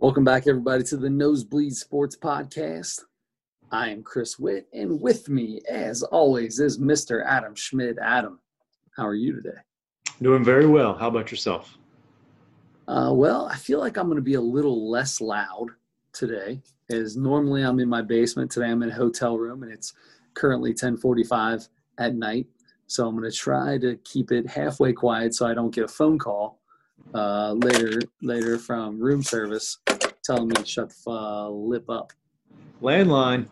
Welcome back, everybody, to the Nosebleed Sports Podcast. I am Chris Witt, and with me, as always, is Mr. Adam Schmidt. Adam, how are you today? Doing very well. How about yourself? Uh, well, I feel like I'm going to be a little less loud today, as normally I'm in my basement. Today I'm in a hotel room, and it's currently 10:45 at night. So I'm going to try to keep it halfway quiet so I don't get a phone call uh, later later from room service telling me to shut the uh, lip up. Landline.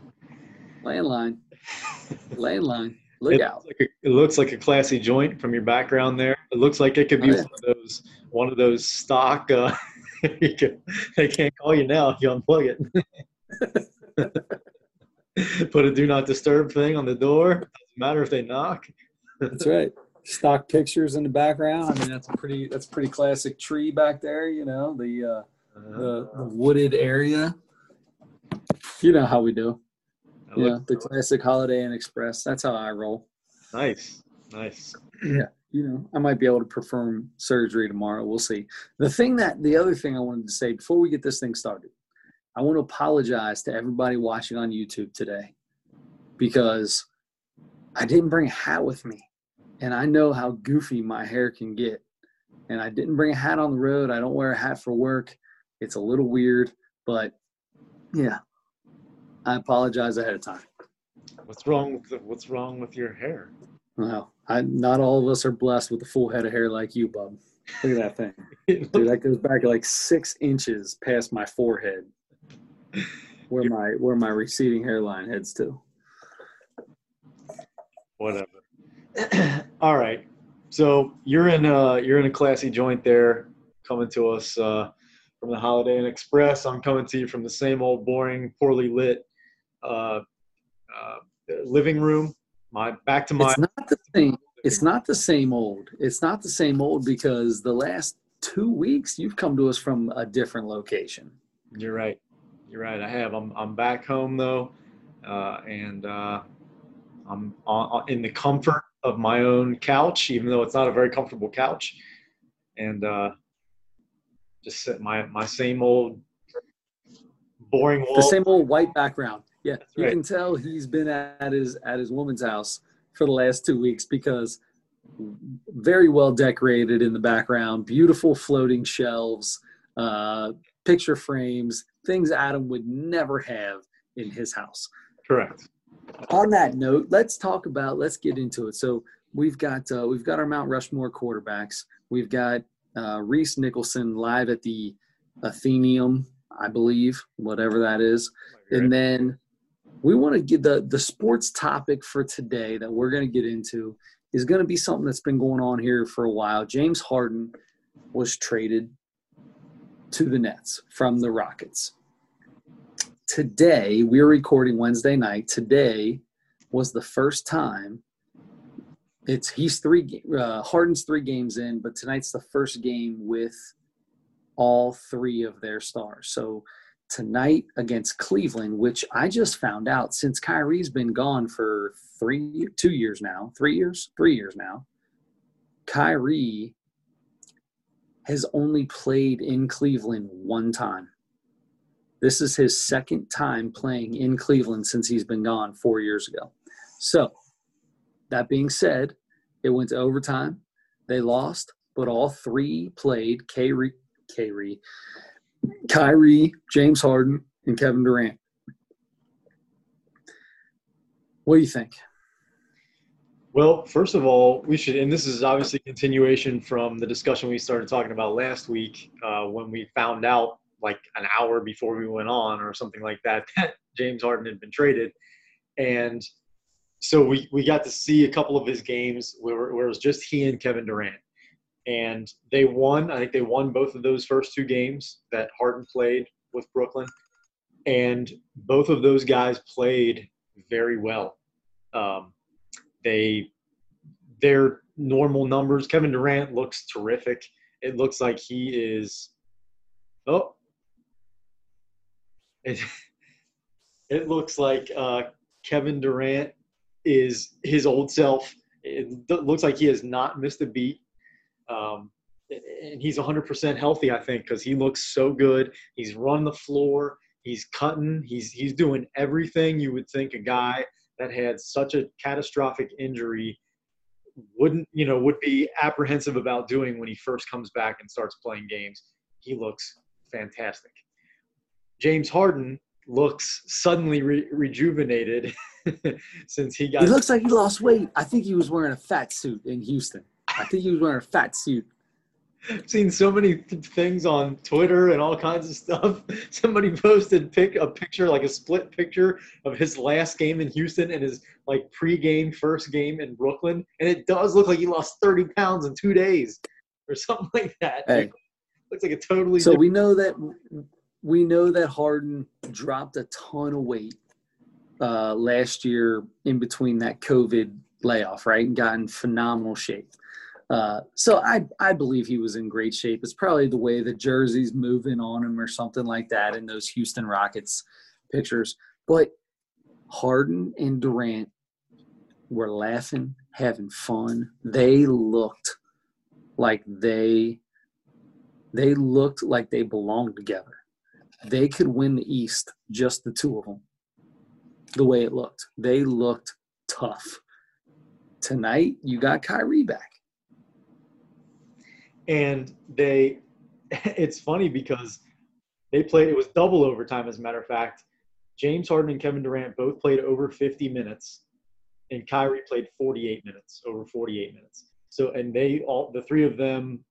Landline. Landline. Look it out. Looks like a, it looks like a classy joint from your background there. It looks like it could be Oh, yeah. one of those one of those stock. Uh, can, they can't call you now if you unplug it. Put a do not disturb thing on the door. Doesn't matter if they knock. That's right. Stock pictures in the background. I mean, that's a pretty that's a pretty classic tree back there. You know the uh, the, the wooded area. You know how we do. that Yeah, the classic Holiday Inn Express. That's how I roll. nice, nice. Yeah, you know, I might be able to perform surgery tomorrow. We'll see. The thing that the other thing I wanted to say before we get this thing started, I want to apologize to everybody watching on YouTube today because I didn't bring a hat with me, and I know how goofy my hair can get, and I didn't bring a hat on the road. I don't wear a hat for work. It's a little weird, but yeah, I apologize ahead of time. What's wrong with the, what's wrong with your hair? Well, I, not all of us are blessed with a full head of hair like you, bub. Look at that thing. Dude, that goes back like six inches past my forehead, where my where my receding hairline heads to. whatever. All right. So you're in a you're in a classy joint there, coming to us uh, from the Holiday Inn Express. I'm coming to you from the same old boring, poorly lit uh, uh, living room. My back to my. It's not the same. It's not the same old. It's not the same old because the last two weeks you've come to us from a different location. You're right. You're right. I have. I'm I'm back home though, uh, and uh, I'm on, on- in the comfort of my own couch, even though it's not a very comfortable couch, and uh, just sit my my same old boring wall. The same old white background. Yeah, you right. can tell he's been at his at his woman's house for the last two weeks because very well decorated in the background, beautiful floating shelves, uh, picture frames, things Adam would never have in his house. Correct. On that note, let's talk about. Let's get into it. So we've got uh, we've got our Mount Rushmore quarterbacks. We've got uh, Reese Nicholson live at the Athenaeum, I believe, whatever that is. And then we want to get the the sports topic for today that we're going to get into is going to be something that's been going on here for a while. James Harden was traded to the Nets from the Rockets. Today, we're recording Wednesday night. Today was the first time it's he's three uh, Harden's three games in, but tonight's the first game with all three of their stars. So tonight against Cleveland, which I just found out since Kyrie's been gone for three, two years now, three years, three years now. Kyrie has only played in Cleveland one time. This is his second time playing in Cleveland since he's been gone four years ago. So, that being said, it went to overtime. They lost, but all three played. Kyrie, Kyrie, Kyrie, James Harden, and Kevin Durant. What do you think? Well, first of all, we should, and this is obviously a continuation from the discussion we started talking about last week uh, when we found out, like an hour before we went on or something like that, that James Harden had been traded. And so we, we got to see a couple of his games where, where it was just he and Kevin Durant. And they won. I think they won both of those first two games that Harden played with Brooklyn. And both of those guys played very well. Um, they their normal numbers. Kevin Durant looks terrific. It looks like he is. Oh, it, it looks like uh, Kevin Durant is his old self. It looks like he has not missed a beat. Um, and he's 100% healthy, I think, because he looks so good. He's run the floor. He's cutting. He's he's doing everything you would think a guy that had such a catastrophic injury wouldn't you know would be apprehensive about doing when he first comes back and starts playing games. He looks fantastic. James Harden looks suddenly re- rejuvenated since he got. He looks like he lost weight. I think he was wearing a fat suit in Houston. I think he was wearing a fat suit. I've seen so many things on Twitter and all kinds of stuff. Somebody posted pick a picture, like a split picture of his last game in Houston and his like pre-game first game in Brooklyn, and it does look like he lost 30 pounds in two days or something like that. Hey. Looks like a totally. So we know that we know that Harden dropped a ton of weight uh, last year in between that COVID layoff, right? And got in phenomenal shape. Uh, so I I believe he was in great shape. It's probably the way the jersey's moving on him or something like that in those Houston Rockets pictures. But Harden and Durant were laughing, having fun. They looked like they they looked like they belonged together they could win the East, just the two of them, the way it looked. They looked tough. Tonight, you got Kyrie back. And they, it's funny because they played, it was double overtime, as a matter of fact. James Harden and Kevin Durant both played over 50 minutes, and Kyrie played 48 minutes, over 48 minutes. So, and they all, the three of them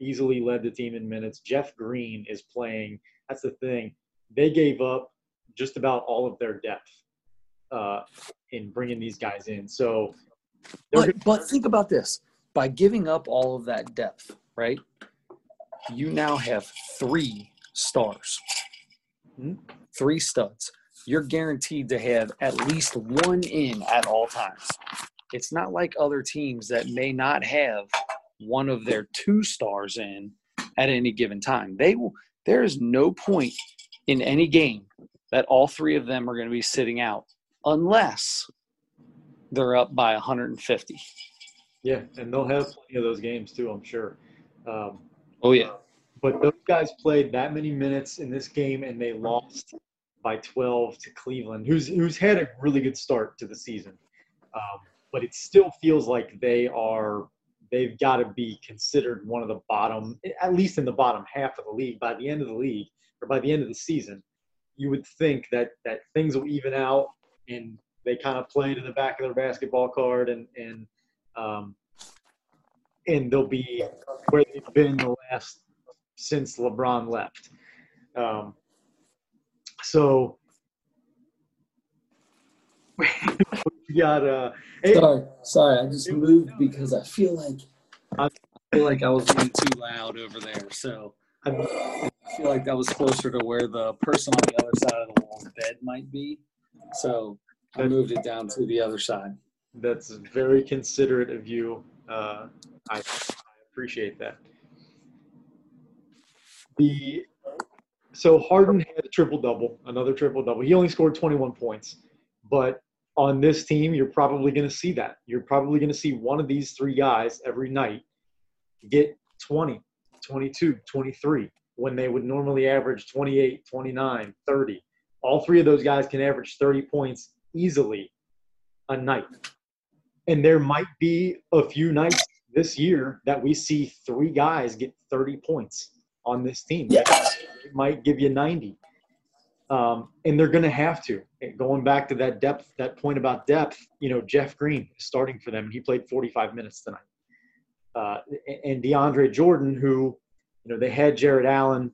easily led the team in minutes. Jeff Green is playing that's the thing. They gave up just about all of their depth uh, in bringing these guys in. So, but, but think about this: by giving up all of that depth, right? You now have three stars, hmm? three studs. You're guaranteed to have at least one in at all times. It's not like other teams that may not have one of their two stars in at any given time. They will there is no point in any game that all three of them are going to be sitting out unless they're up by 150. Yeah, and they'll have plenty of those games too, I'm sure. Um, oh yeah. But those guys played that many minutes in this game, and they lost by 12 to Cleveland, who's who's had a really good start to the season. Um, but it still feels like they are they've got to be considered one of the bottom, at least in the bottom half of the league by the end of the league or by the end of the season. You would think that that things will even out and they kind of play to the back of their basketball card and and um, and they'll be where they've been the last since LeBron left. Um, so got uh sorry sorry i just moved because i feel like i feel like i was being too loud over there so i feel like that was closer to where the person on the other side of the wall's bed might be. So i moved it down to the other side. That's very considerate of you uh, I, I appreciate that. The so harden had a triple double another triple double he only scored 21 points but on this team, you're probably going to see that. You're probably going to see one of these three guys every night get 20, 22, 23 when they would normally average 28, 29, 30. All three of those guys can average 30 points easily a night. And there might be a few nights this year that we see three guys get 30 points on this team. Yes. It might give you 90. Um, and they're going to have to. Going back to that depth, that point about depth, you know, Jeff Green is starting for them. He played 45 minutes tonight. Uh, and DeAndre Jordan, who, you know, they had Jarrett Allen,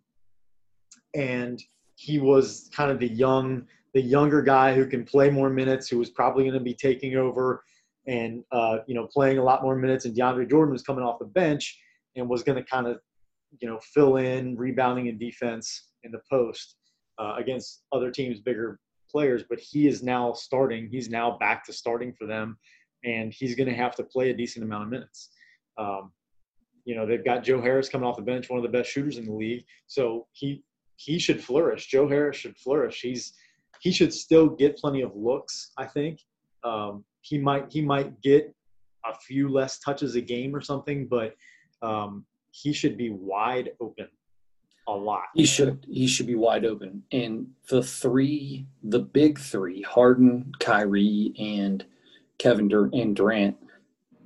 and he was kind of the young, the younger guy who can play more minutes, who was probably going to be taking over and uh, you know playing a lot more minutes. And DeAndre Jordan was coming off the bench and was going to kind of, you know, fill in rebounding and defense in the post uh, against other teams' bigger players, but he is now starting. He's now back to starting for them, and he's going to have to play a decent amount of minutes. Um, you know, they've got Joe Harris coming off the bench, one of the best shooters in the league, so he he should flourish. Joe Harris should flourish. He's he should still get plenty of looks. I think um, he might he might get a few less touches a game or something, but um, he should be wide open a lot. He should. He should be wide open. And the three, the big three, Harden, Kyrie, and Kevin Dur- and Durant,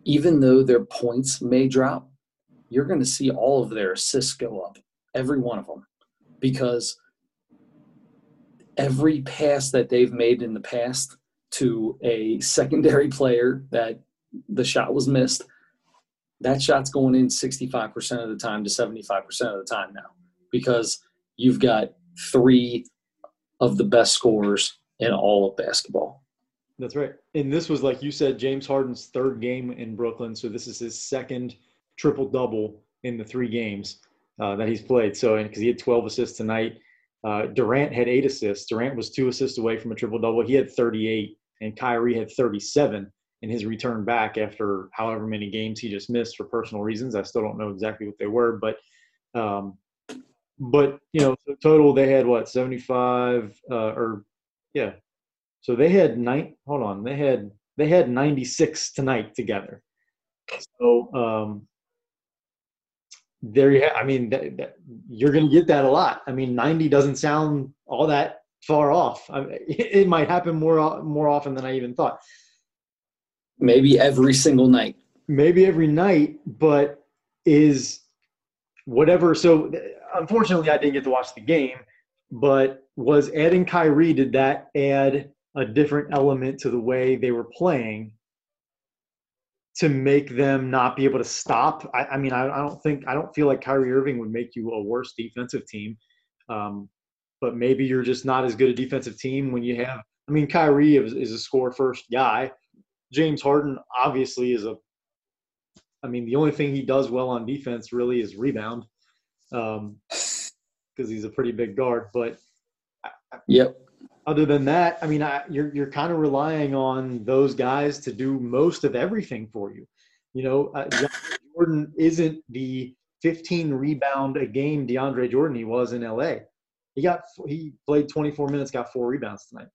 even though their points may drop, you're going to see all of their assists go up, every one of them, because every pass that they've made in the past to a secondary player that the shot was missed, that shot's going in 65% of the time to 75% of the time now because you've got three of the best scorers in all of basketball. That's right. And this was, like you said, James Harden's third game in Brooklyn. So this is his second triple double in the three games uh, that he's played. So, because he had 12 assists tonight, uh, Durant had eight assists. Durant was two assists away from a triple double. He had 38, and Kyrie had 37 in his return back after however many games he just missed for personal reasons. I still don't know exactly what they were, but um, but you know, so total they had what 75 uh, or yeah, so they had nine. Hold on, they had they had 96 tonight together. So um, there you have. I mean, that, that, you're going to get that a lot. I mean, 90 doesn't sound all that far off. I mean, it might happen more more often than I even thought. Maybe every single night. Maybe every night, but is whatever. So unfortunately, I didn't get to watch the game. But was adding Kyrie did that add a different element to the way they were playing to make them not be able to stop. I, I mean, I, I, don't think I don't feel like Kyrie Irving would make you a worse defensive team, um, but maybe you're just not as good a defensive team when you have. I mean, Kyrie is, is a score first guy. James Harden obviously is a. I mean, the only thing he does well on defense really is rebound, because um, he's a pretty big guard. But yep, other than that, I mean, I, you're you're kind of relying on those guys to do most of everything for you. You know, uh, Jordan isn't the 15 rebound a game DeAndre Jordan he was in LA. He got he played 24 minutes, got four rebounds tonight.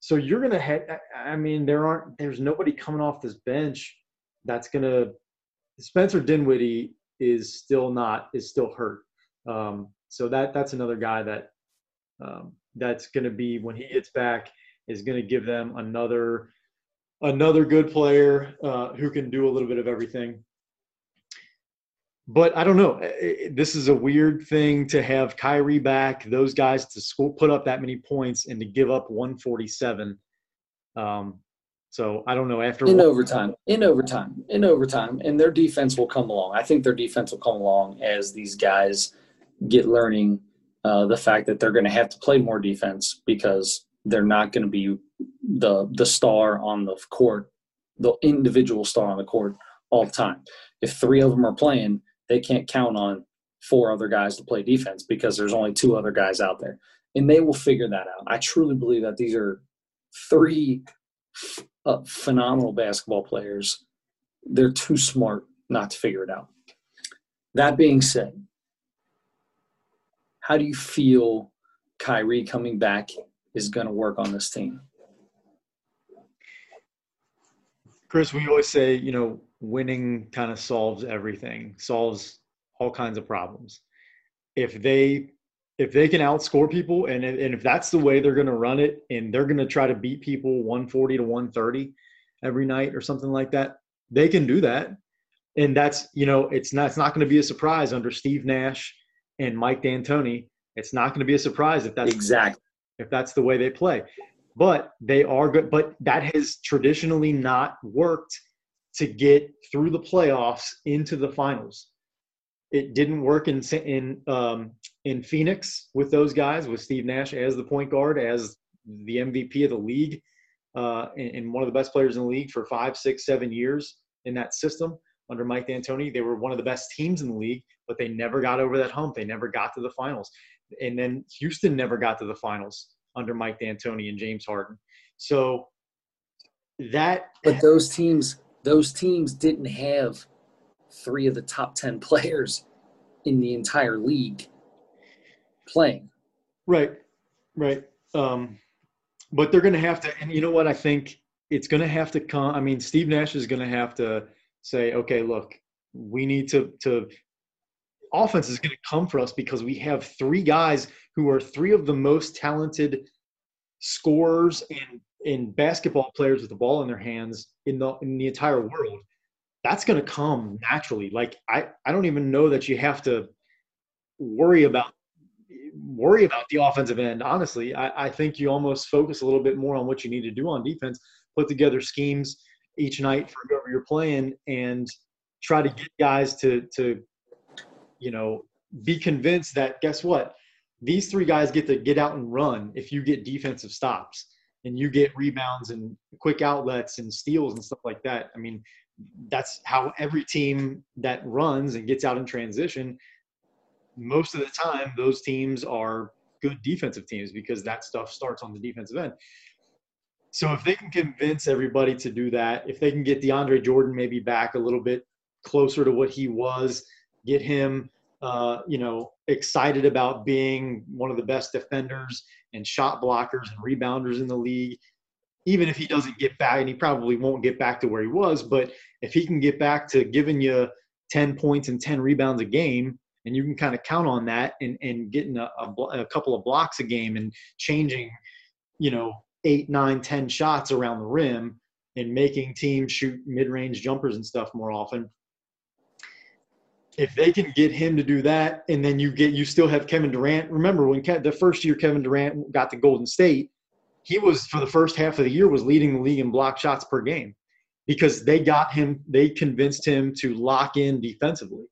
So you're gonna have. I mean, there aren't. There's nobody coming off this bench that's gonna. Spencer Dinwiddie is still not is still hurt. Um, so that that's another guy that um, that's going to be when he gets back is going to give them another another good player uh, who can do a little bit of everything. But I don't know. This is a weird thing to have Kyrie back, those guys to score, put up that many points, and to give up 147. Um, so I don't know. After in overtime, in overtime, in overtime, and their defense will come along. I think their defense will come along as these guys get learning uh, the fact that they're going to have to play more defense because they're not going to be the the star on the court, the individual star on the court all the time. If three of them are playing, they can't count on four other guys to play defense because there's only two other guys out there, and they will figure that out. I truly believe that these are three uh, phenomenal basketball players. They're too smart not to figure it out. That being said, how do you feel Kyrie coming back is going to work on this team? Chris, we always say, you know, winning kind of solves everything, solves all kinds of problems. If they if they can outscore people and and if that's the way they're going to run it and they're going to try to beat people 140 to 130 every night or something like that, they can do that. And that's, you know, it's not it's not going to be a surprise under Steve Nash and Mike D'Antoni, it's not going to be a surprise if that's exactly if that's the way they play. But they are good. But that has traditionally not worked to get through the playoffs into the finals. It didn't work in in um, in Phoenix with those guys with Steve Nash as the point guard, as the MVP of the league, uh, and, and one of the best players in the league for five, six, seven years in that system under Mike D'Antoni. They were one of the best teams in the league, but they never got over that hump. They never got to the finals. And then Houston never got to the finals under Mike D'Antoni and James Harden. So that But those teams those teams didn't have three of the top 10 players in the entire league playing. Right. Right. Um but they're going to have to and you know what I think it's going to have to come I mean Steve Nash is going to have to say, okay, look, we need to to offense is going to come for us because we have three guys who are three of the most talented scorers and in basketball players with the ball in their hands in the in the entire world. That's going to come naturally. Like I I don't even know that you have to worry about worry about the offensive end. Honestly, I, I think you almost focus a little bit more on what you need to do on defense, put together schemes each night for whoever you're playing, and try to get guys to to you know be convinced that guess what these three guys get to get out and run if you get defensive stops and you get rebounds and quick outlets and steals and stuff like that. I mean, that's how every team that runs and gets out in transition most of the time those teams are good defensive teams because that stuff starts on the defensive end. So if they can convince everybody to do that, if they can get DeAndre Jordan maybe back a little bit closer to what he was, get him, uh, you know, excited about being one of the best defenders and shot blockers and rebounders in the league. Even if he doesn't get back, and he probably won't get back to where he was, but if he can get back to giving you 10 points and 10 rebounds a game, and you can kind of count on that and, and getting a, a, a couple of blocks a game and changing, you know, eight, nine, ten shots around the rim and making teams shoot mid-range jumpers and stuff more often. If they can get him to do that, and then you get you still have Kevin Durant. Remember when Ke- the first year Kevin Durant got to Golden State, he was for the first half of the year was leading the league in block shots per game because they got him, they convinced him to lock in defensively,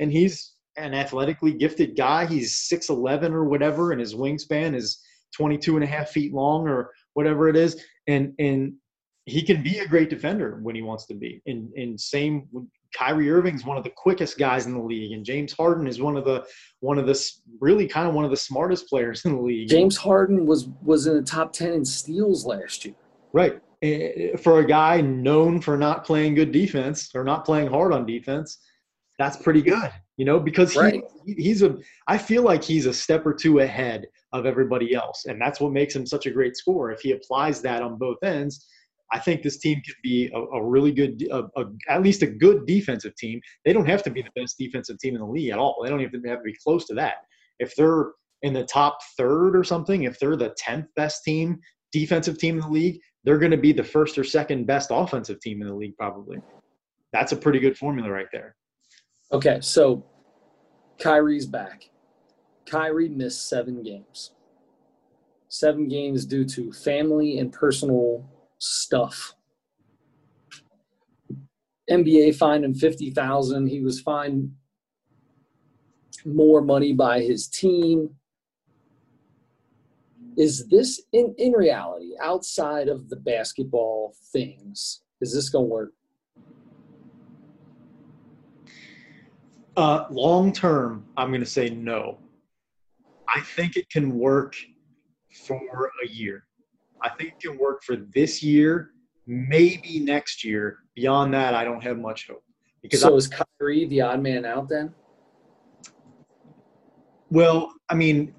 and he's an athletically gifted guy. He's 6'11 or whatever, and his wingspan is 22 and a half feet long or whatever it is. And, and he can be a great defender when he wants to be. And, and same, Kyrie Irving's one of the quickest guys in the league, and James Harden is one of the one of the really kind of one of the smartest players in the league. James Harden was was in the top ten in steals last year. Right, eh, eh, for a guy known for not playing good defense or not playing hard on defense, that's pretty good you know, because he, right. he's a, I feel like he's a step or two ahead of everybody else. And that's what makes him such a great scorer. If he applies that on both ends, I think this team could be a, a really good, a, a, at least a good defensive team. They don't have to be the best defensive team in the league at all. They don't even have to be close to that. If they're in the top third or something, if they're the 10th best team, defensive team in the league, they're going to be the first or second best offensive team in the league, probably. That's a pretty good formula right there. Okay, so Kyrie's back. Kyrie missed seven games. Seven games due to family and personal stuff. NBA fined him fifty thousand. He was fined more money by his team. Is this in, in reality, outside of the basketball things, is this gonna work? Uh, long term, I'm going to say no. I think it can work for a year. I think it can work for this year, maybe next year. Beyond that, I don't have much hope. Because so I, is Kyrie the odd man out then? Well, I mean,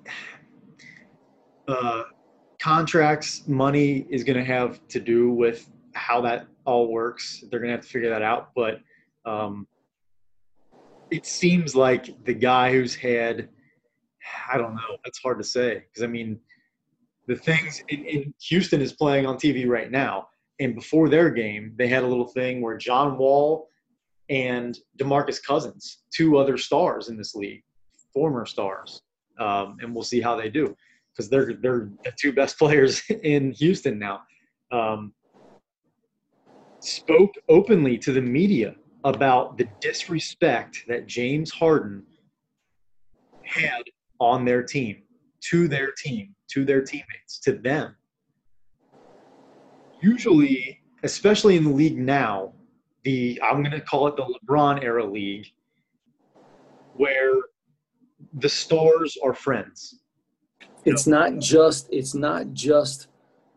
uh, contracts, money is going to have to do with how that all works. They're going to have to figure that out. But um, it seems like the guy who's had I don't know. That's hard to say because I mean, the things in, in, Houston is playing on TV right now, and before their game, they had a little thing where John Wall and DeMarcus Cousins, two other stars in this league, former stars, um, and we'll see how they do because they're they're the two best players in Houston now. Um, spoke openly to the media about the disrespect that James Harden had on their team, to their team, to their teammates, to them. Usually, especially in the league now, the I'm going to call it the LeBron era league, where the stars are friends. It's not just it's not just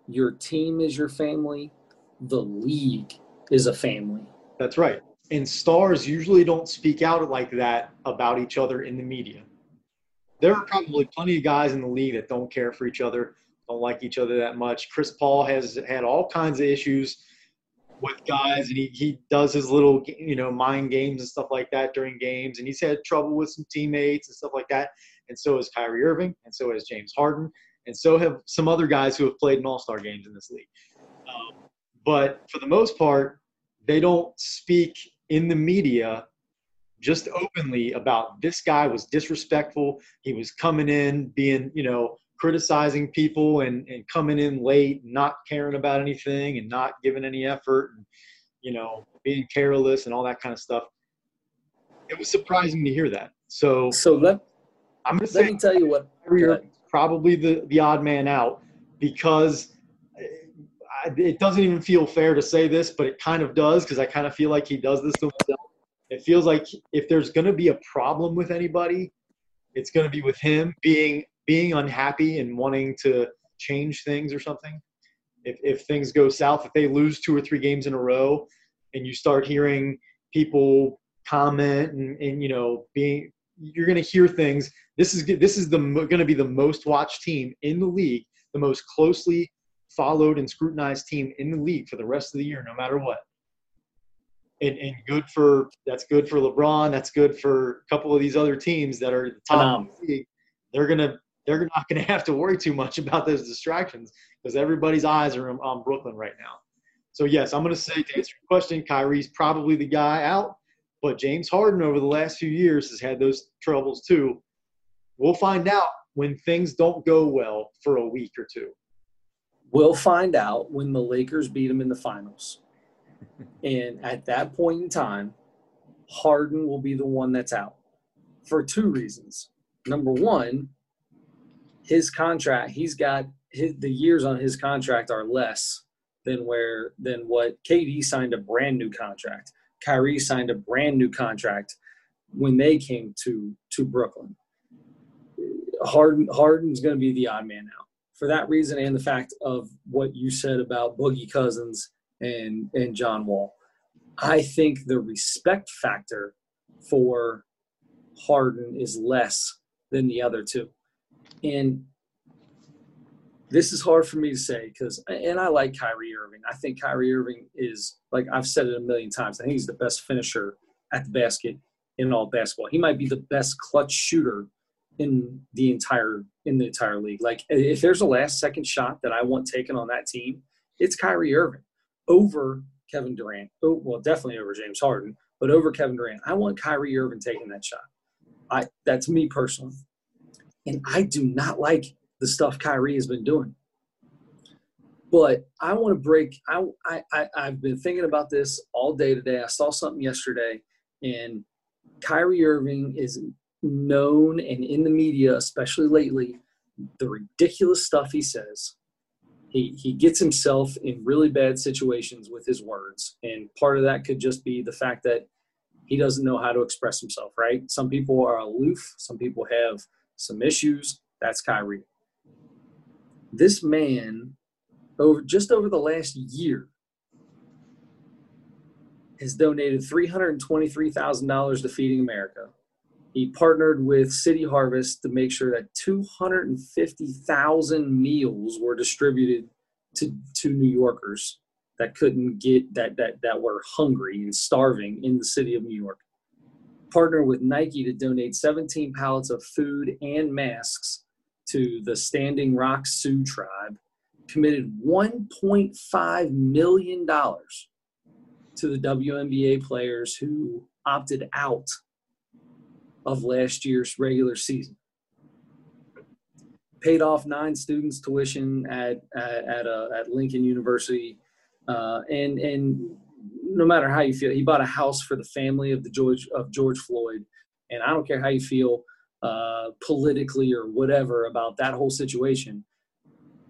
your team is your family, the league is a family. That's right and stars usually don't speak out like that about each other in the media. There are probably plenty of guys in the league that don't care for each other, don't like each other that much. Chris Paul has had all kinds of issues with guys, and he, he does his little you know mind games and stuff like that during games, and he's had trouble with some teammates and stuff like that. And so has Kyrie Irving, and so has James Harden, and so have some other guys who have played in All Star games in this league. Um, but for the most part, they don't speak in the media just openly about this guy was disrespectful. He was coming in being, you know, criticizing people and, and coming in late, not caring about anything and not giving any effort and, you know, being careless and all that kind of stuff. It was surprising to hear that. So, so let, I'm going to say, let me tell you what, probably the, the odd man out because it doesn't even feel fair to say this, but it kind of does because I kind of feel like he does this to himself. It feels like if there's going to be a problem with anybody, it's going to be with him being being unhappy and wanting to change things or something. If if things go south, if they lose two or three games in a row, and you start hearing people comment and, and you know being you're going to hear things. This is this is the going to be the most watched team in the league, the most closely followed and scrutinized team in the league for the rest of the year, no matter what. And, and good for that's good for LeBron. That's good for a couple of these other teams that are the top um, of the league. They're gonna they're not gonna have to worry too much about those distractions because everybody's eyes are on Brooklyn right now. So yes, I'm gonna say to answer your question, Kyrie's probably the guy out, but James Harden over the last few years has had those troubles too. We'll find out when things don't go well for a week or two. We'll find out when the Lakers beat them in the finals. and at that point in time, Harden will be the one that's out for two reasons. Number one, his contract, he's got his, the years on his contract are less than where than what KD signed a brand new contract. Kyrie signed a brand new contract when they came to to Brooklyn. Harden Harden's going to be the odd man out for that reason and the fact of what you said about Boogie Cousins and and John Wall. I think the respect factor for Harden is less than the other two. And this is hard for me to say because, and I like Kyrie Irving. I think Kyrie Irving is, like I've said it a million times, I think he's the best finisher at the basket in all basketball. He might be the best clutch shooter in the entire in the entire league. Like if there's a last second shot that I want taken on that team, it's Kyrie Irving over Kevin Durant. Oh, well, definitely over James Harden, but over Kevin Durant. I want Kyrie Irving taking that shot. I that's me personally. And I do not like the stuff Kyrie has been doing. But I want to break. I, I, I've been thinking about this all day today. I saw something yesterday, and Kyrie Irving is known and in the media, especially lately, the ridiculous stuff he says. He, he gets himself in really bad situations with his words. And part of that could just be the fact that he doesn't know how to express himself, right? Some people are aloof, some people have some issues. That's Kyrie. This man, over just over the last year, has donated $323,000 to Feeding America he partnered with City Harvest to make sure that 250,000 meals were distributed to, to New Yorkers that couldn't get that, that that were hungry and starving in the city of New York. Partnered with Nike to donate 17 pallets of food and masks to the Standing Rock Sioux tribe. Committed 1.5 million dollars to the WNBA players who opted out of last year's regular season. Paid off nine students' tuition at at at, uh, at Lincoln University, uh, and and no matter how you feel, he bought a house for the family of the George of George Floyd. And I don't care how you feel uh, politically or whatever about that whole situation.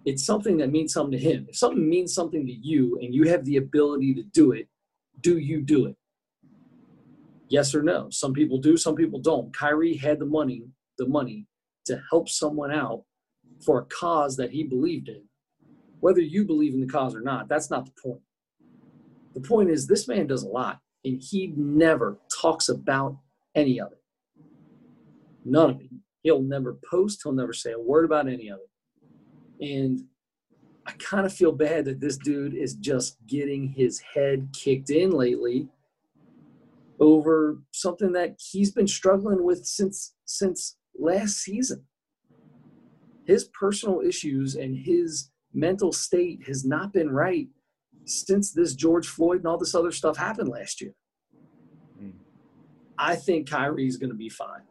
It's something that means something to him. If something means something to you and you have the ability to do it, do you do it? Yes or no? Some people do, some people don't. Kyrie had the money, the money to help someone out for a cause that he believed in. Whether you believe in the cause or not, that's not the point. The point is this man does a lot and he never talks about any of it. None of it. He'll never post, he'll never say a word about any of it. And I kind of feel bad that this dude is just getting his head kicked in lately over something that he's been struggling with since since last season. His personal issues and his mental state has not been right since this George Floyd and all this other stuff happened last year. Mm. I think Kyrie's going to be fine.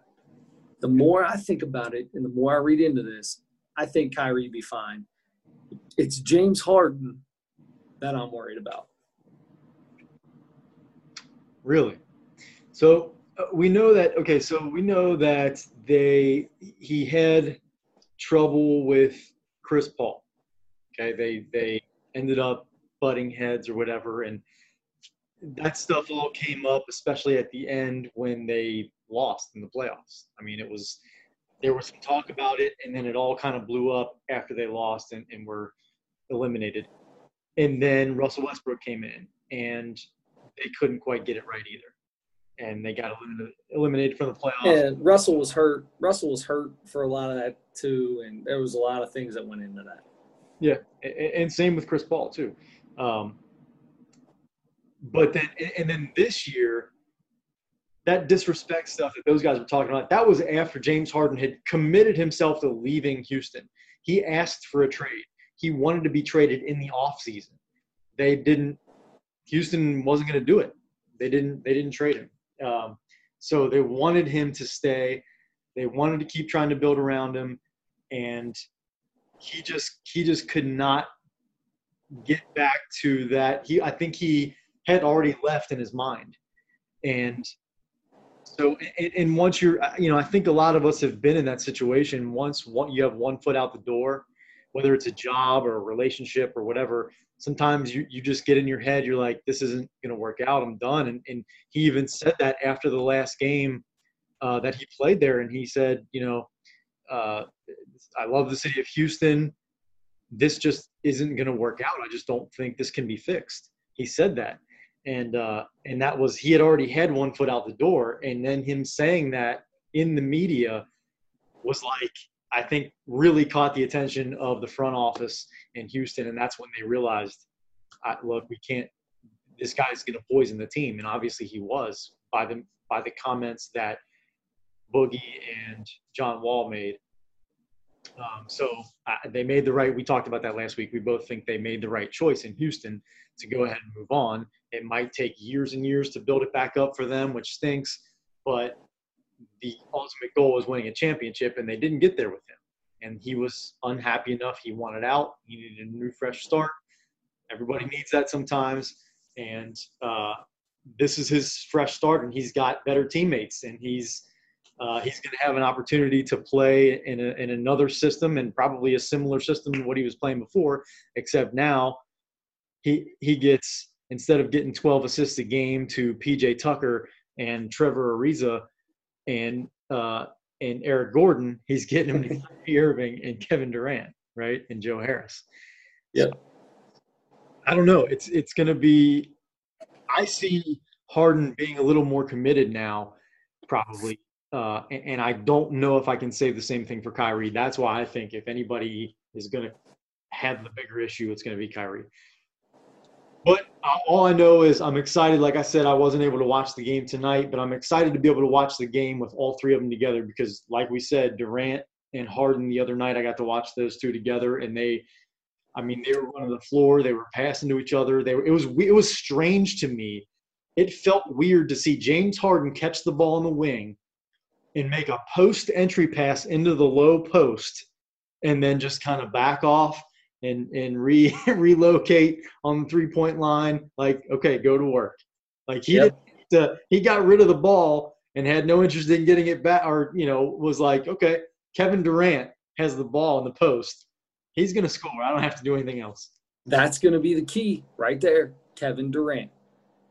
The more I think about it and the more I read into this, I think Kyrie be fine. It's James Harden that I'm worried about. Really? So uh, we know that okay, so we know that they he had trouble with Chris Paul. Okay, they they ended up butting heads or whatever. And that stuff all came up, especially at the end when they lost in the playoffs. I mean, it was there was some talk about it, and then it all kind of blew up after they lost and, and were eliminated. And then Russell Westbrook came in, and they couldn't quite get it right either. And they got eliminated from the playoffs. And Russell was hurt. Russell was hurt for a lot of that too, and there was a lot of things that went into that. Yeah, and same with Chris Paul too. Um, but then, and then this year, that disrespect stuff that those guys were talking about, that was after James Harden had committed himself to leaving Houston. He asked for a trade. He wanted to be traded in the offseason. They didn't, Houston wasn't going to do it. They didn't, they didn't trade him. Um, so they wanted him to stay. They wanted to keep trying to build around him. And he just, he just could not get back to that. He, I think he had already left in his mind, and so and, and once you're, you know, I think a lot of us have been in that situation. Once one, you have one foot out the door, whether it's a job or a relationship or whatever. Sometimes you, you just get in your head, you're like, this isn't going to work out. I'm done. And, and he even said that after the last game uh, that he played there. And he said, you know, uh, I love the city of Houston this just isn't going to work out. I just don't think this can be fixed. He said that. And uh, and that was he had already had one foot out the door, and then him saying that in the media was like I think really caught the attention of the front office in Houston, and that's when they realized, look, we can't. This guy's going to poison the team, and obviously he was by the by the comments that Boogie and John Wall made. Um, so they made the right. We talked about that last week. We both think they made the right choice in Houston to go ahead and move on. It might take years and years to build it back up for them, which stinks. But the ultimate goal was winning a championship, and they didn't get there with him. And he was unhappy enough. He wanted out. He needed a new, fresh start. Everybody needs that sometimes. And uh, this is his fresh start, and he's got better teammates, and he's uh, he's going to have an opportunity to play in, a, in another system and probably a similar system to what he was playing before, except now he he gets instead of getting 12 assists a game to PJ Tucker and Trevor Ariza and uh, and Eric Gordon, he's getting him to Kyrie Irving and Kevin Durant, right, and Joe Harris. Yeah. I don't know. It's it's going to be. I see Harden being a little more committed now, probably uh, and, and, I don't know if I can say the same thing for Kyrie. That's why I think if anybody is going to have the bigger issue, it's going to be Kyrie. But all I know is I'm excited. Like I said, I wasn't able to watch the game tonight, but I'm excited to be able to watch the game with all three of them together because, like we said, Durant and Harden the other night, I got to watch those two together, and they, I mean, they were running the floor, they were passing to each other. They were, it was it was strange to me. It felt weird to see James Harden catch the ball in the wing and make a post entry pass into the low post and then just kind of back off and and re relocate on the three point line like okay go to work. Like he yep. did uh, he got rid of the ball and had no interest in getting it back or you know was like okay Kevin Durant has the ball in the post. He's going to score. I don't have to do anything else. That's going to be the key right there Kevin Durant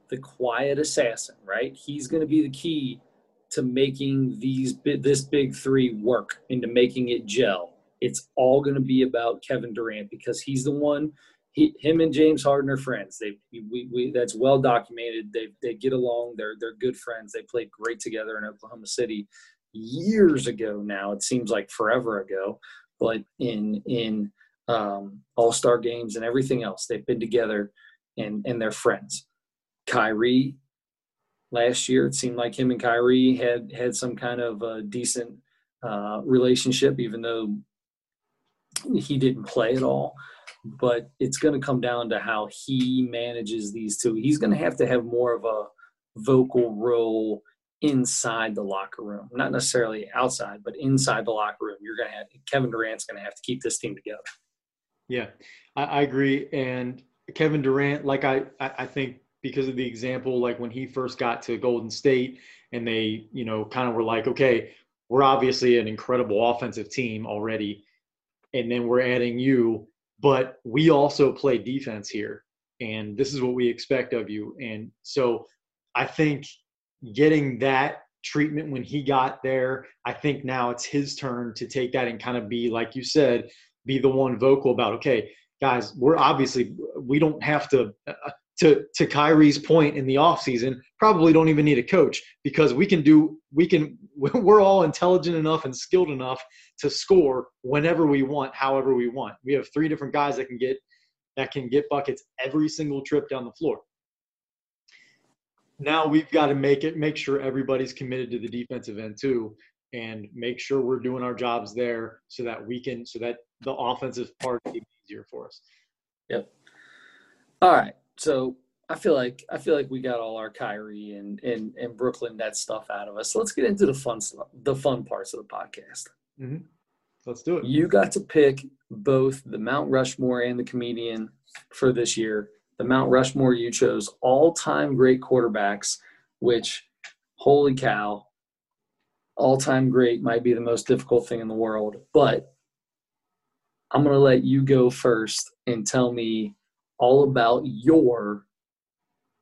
the quiet assassin right? He's going to be the key to making these this big three work and to making it gel. It's all going to be about Kevin Durant because he's the one. He, him and James Harden are friends. They, we, we, that's well documented. They, they get along. They're, they're good friends. They played great together in Oklahoma City years ago. Now it seems like forever ago, but in in um, All Star games and everything else. They've been together, and and they're friends. Kyrie, last year it seemed like him and Kyrie had had some kind of a decent uh, relationship, even though he didn't play at all. But it's going to come down to how he manages these two. He's going to have to have more of a vocal role inside the locker room, not necessarily outside, but inside the locker room. You're going to have Kevin Durant's going to have to keep this team together. Yeah, I, I agree. And Kevin Durant, like I, I think because of the example, like when he first got to Golden State and they, you know, kind of were like, okay, we're obviously an incredible offensive team already. And then we're adding you, but we also play defense here. And this is what we expect of you. And so I think getting that treatment when he got there, I think now it's his turn to take that and kind of be, like you said, be the one vocal about, okay, guys, we're obviously, we don't have to, uh, to, to Kyrie's point in the offseason, probably don't even need a coach because we can do, we can, we're all intelligent enough and skilled enough to score whenever we want, however we want. We have three different guys that can get, that can get buckets every single trip down the floor. Now we've got to make it make sure everybody's committed to the defensive end too and make sure we're doing our jobs there so that we can so that the offensive part is easier for us. Yep. All right so i feel like i feel like we got all our kyrie and and, and brooklyn that stuff out of us so let's get into the fun stuff the fun parts of the podcast mm-hmm. let's do it you got to pick both the mount rushmore and the comedian for this year the Mount Rushmore you chose all time great quarterbacks, which, holy cow, all time great might be the most difficult thing in the world. But I'm going to let you go first and tell me all about your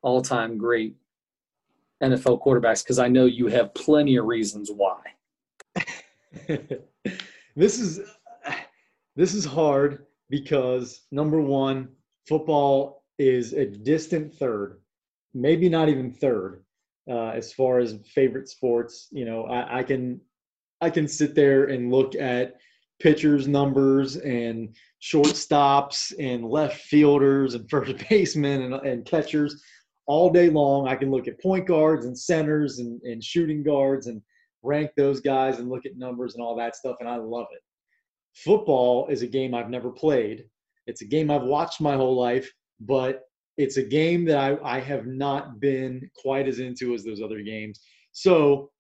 all time great NFL quarterbacks because I know you have plenty of reasons why. this is this is hard because number one, football is a distant third, maybe not even third, uh, as far as favorite sports. You know, I, I can I can sit there and look at pitchers' numbers and shortstops and left fielders and first basemen and, and catchers all day long. I can look at point guards and centers and, and shooting guards and rank those guys and look at numbers and all that stuff, and I love it. Football is a game I've never played. It's a game I've watched my whole life, but it's a game that I, I have not been quite as into as those other games. So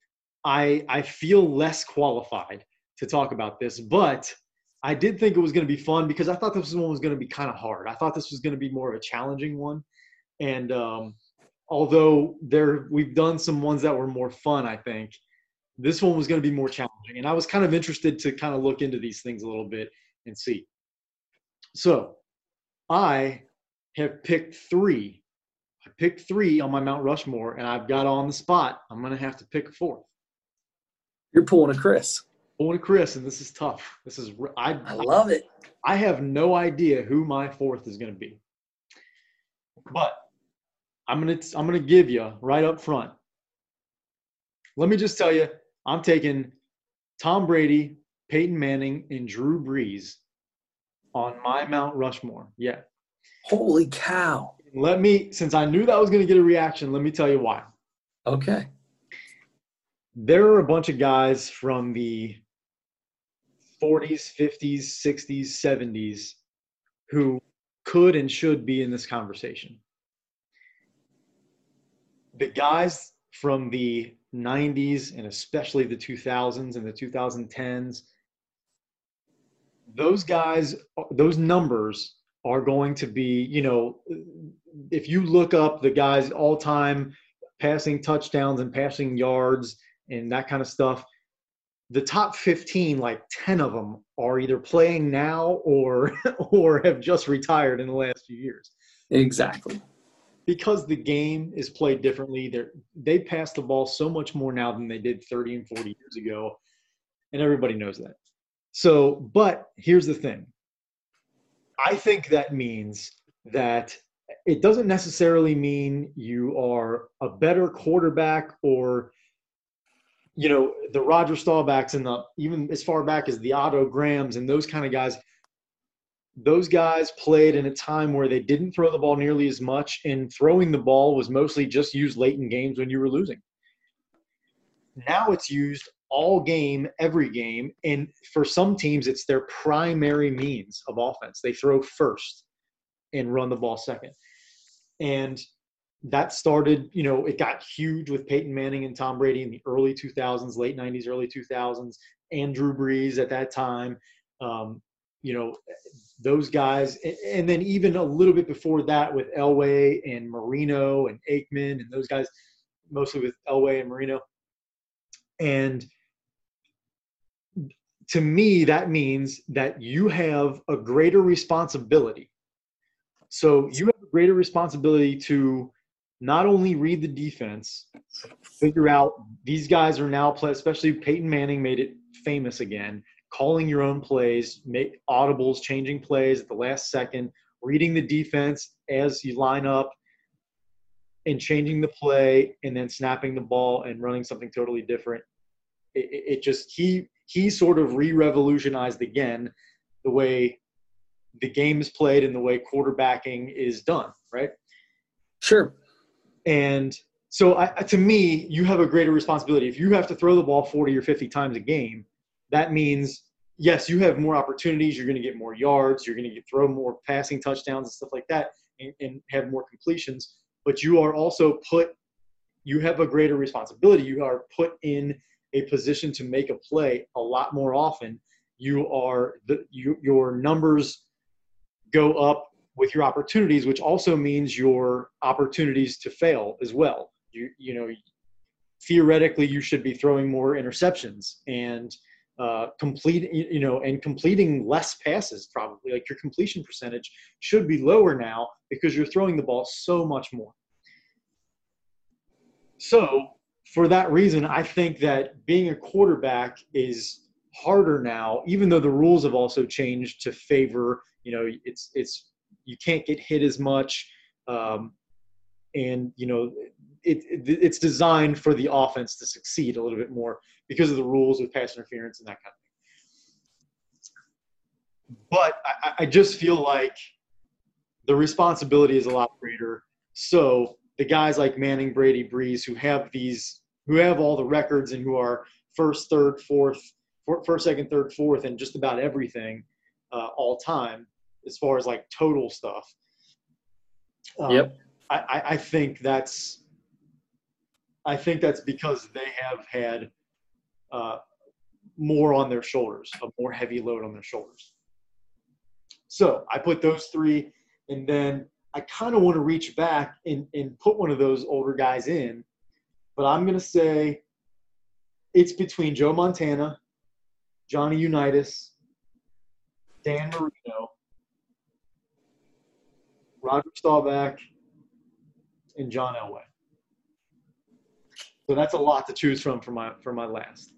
I I feel less qualified to talk about this, but I did think it was going to be fun because I thought this one was going to be kind of hard. I thought this was going to be more of a challenging one, and um, although there we've done some ones that were more fun, I think this one was going to be more challenging, and I was kind of interested to kind of look into these things a little bit and see. So I have picked three. I picked three on my Mount Rushmore, and I've got on the spot. I'm going to have to pick a fourth. You're pulling a Chris. Pulling a Chris, and this is tough. This is I, I love it. I have no idea who my fourth is going to be, but I'm gonna I'm gonna give you right up front. Let me just tell you, I'm taking Tom Brady, Peyton Manning, and Drew Brees on my Mount Rushmore. Yeah, Holy cow. Let me, since I knew that was going to get a reaction, let me tell you why. Okay. There are a bunch of guys from the 40s, 50s, 60s, 70s who could and should be in this conversation. The guys from the 90s and especially the 2000s and the 2010s, those guys, those numbers are going to be, you know, if you look up the guys all time passing touchdowns and passing yards and that kind of stuff, the top 15, like 10 of them are either playing now or or have just retired in the last few years. Exactly. Because the game is played differently, they they pass the ball so much more now than they did 30 and 40 years ago, and everybody knows that. So, but here's the thing: I think that means that it doesn't necessarily mean you are a better quarterback or you know the Roger Staubachs and the even as far back as the Otto Grahams and those kind of guys. those guys played in a time where they didn't throw the ball nearly as much, and throwing the ball was mostly just used late in games when you were losing. Now it's used all game, every game, and for some teams, it's their primary means of offense. They throw first and run the ball second. And that started, you know, it got huge with Peyton Manning and Tom Brady in the early 2000s, late 90s, early 2000s, and Drew Brees at that time. Um, you know, those guys, and then even a little bit before that with Elway and Marino and Aikman and those guys, mostly with Elway and Marino. And to me, that means that you have a greater responsibility. So you have a greater responsibility to not only read the defense, figure out these guys are now play, especially Peyton Manning made it famous again, calling your own plays, make audibles, changing plays at the last second, reading the defense as you line up and changing the play and then snapping the ball and running something totally different. It, it just he he sort of re-revolutionized again the way the game is played and the way quarterbacking is done, right? Sure. And so, I, to me, you have a greater responsibility. If you have to throw the ball 40 or 50 times a game, that means, yes, you have more opportunities. You're going to get more yards. You're going to get, throw more passing touchdowns and stuff like that and, and have more completions. But you are also put, you have a greater responsibility. You are put in a position to make a play a lot more often. You are, the, you, your numbers go up with your opportunities, which also means your opportunities to fail as well. You you know, theoretically, you should be throwing more interceptions and uh, complete you know and completing less passes probably like your completion percentage should be lower now because you're throwing the ball so much more so for that reason i think that being a quarterback is harder now even though the rules have also changed to favor you know it's it's you can't get hit as much, um, and you know it, it, it's designed for the offense to succeed a little bit more because of the rules with pass interference and that kind of thing. But I, I just feel like the responsibility is a lot greater. So the guys like Manning, Brady, Brees, who have these, who have all the records and who are first, third, fourth, first, second, third, fourth, and just about everything uh, all time as far as like total stuff. Um, yep. I, I think that's I think that's because they have had uh, more on their shoulders, a more heavy load on their shoulders. So I put those three, and then I kind of want to reach back and, and put one of those older guys in, but I'm going to say it's between Joe Montana, Johnny Unitas, Dan Marino, Roger Staubach, and John Elway. So that's a lot to choose from for my for my last.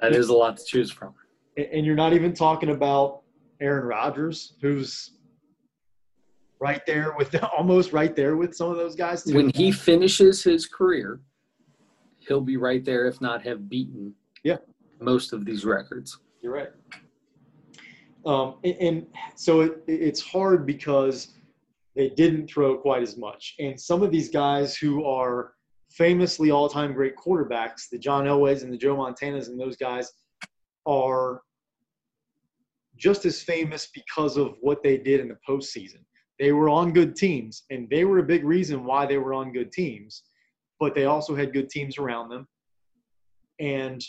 That is a lot to choose from. And you're not even talking about Aaron Rodgers, who's right there with almost right there with some of those guys too. When he finishes his career, he'll be right there, if not have beaten. Yeah. Most of these records. You're right. Um, and, and so it, it's hard because they didn't throw quite as much. And some of these guys who are famously all-time great quarterbacks, the John Elways and the Joe Montanas and those guys are just as famous because of what they did in the postseason. They were on good teams, and they were a big reason why they were on good teams. But they also had good teams around them, and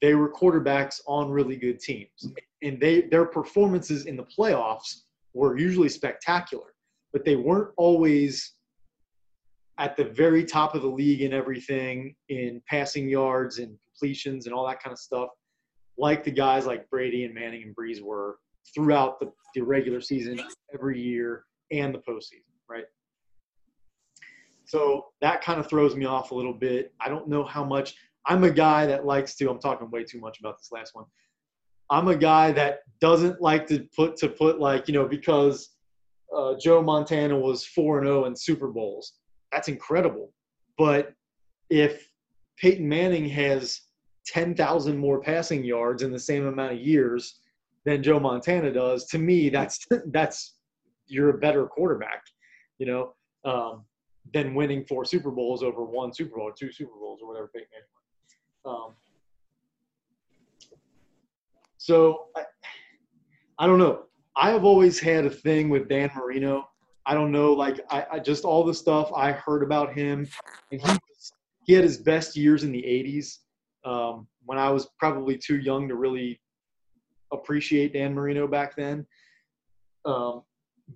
they were quarterbacks on really good teams. And they their performances in the playoffs were usually spectacular but they weren't always at the very top of the league in everything in passing yards and completions and all that kind of stuff, like the guys like Brady and Manning and Brees were throughout the, the regular season every year and the postseason, right? So that kind of throws me off a little bit. I don't know how much. I'm a guy that likes to. I'm talking way too much about this last one. I'm a guy that doesn't like to put to put like you know because uh, Joe Montana was 4 and 0 in Super Bowls. That's incredible. But if Peyton Manning has 10,000 more passing yards in the same amount of years, than Joe Montana does, to me, that's that's you're a better quarterback, you know, um, than winning four Super Bowls over one Super Bowl or two Super Bowls or whatever Peyton Manning Um, so I, I don't know. I have always had a thing with Dan Marino. I don't know, like I, I just all the stuff I heard about him, and he he had his best years in the '80s um, when I was probably too young to really appreciate Dan Marino back then. Um,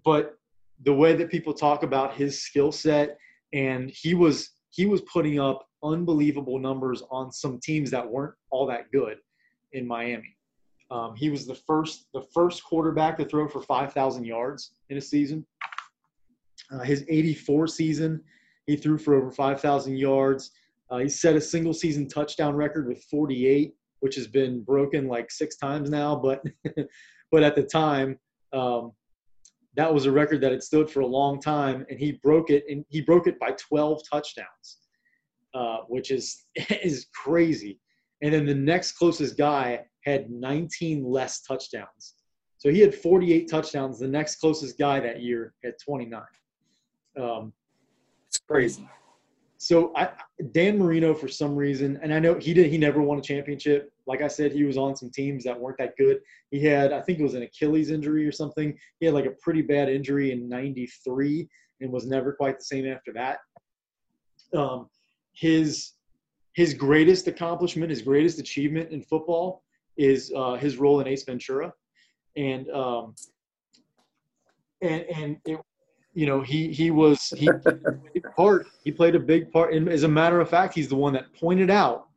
but the way that people talk about his skill set, and he was he was putting up unbelievable numbers on some teams that weren't all that good in Miami. Um, he was the first the first quarterback to throw for 5,000 yards in a season. Uh, his 84 season, he threw for over 5,000 yards. Uh, he set a single season touchdown record with 48, which has been broken like six times now. But but at the time, um, that was a record that had stood for a long time, and he broke it. And he broke it by 12 touchdowns, uh, which is is crazy. And then the next closest guy had 19 less touchdowns. So he had 48 touchdowns. The next closest guy that year had 29. Um, it's crazy. So I, Dan Marino, for some reason, and I know he did. He never won a championship. Like I said, he was on some teams that weren't that good. He had, I think it was an Achilles injury or something. He had like a pretty bad injury in '93 and was never quite the same after that. Um, his his greatest accomplishment, his greatest achievement in football is uh, his role in Ace Ventura, and um, and and it, you know he he was he part he played a big part. And as a matter of fact, he's the one that pointed out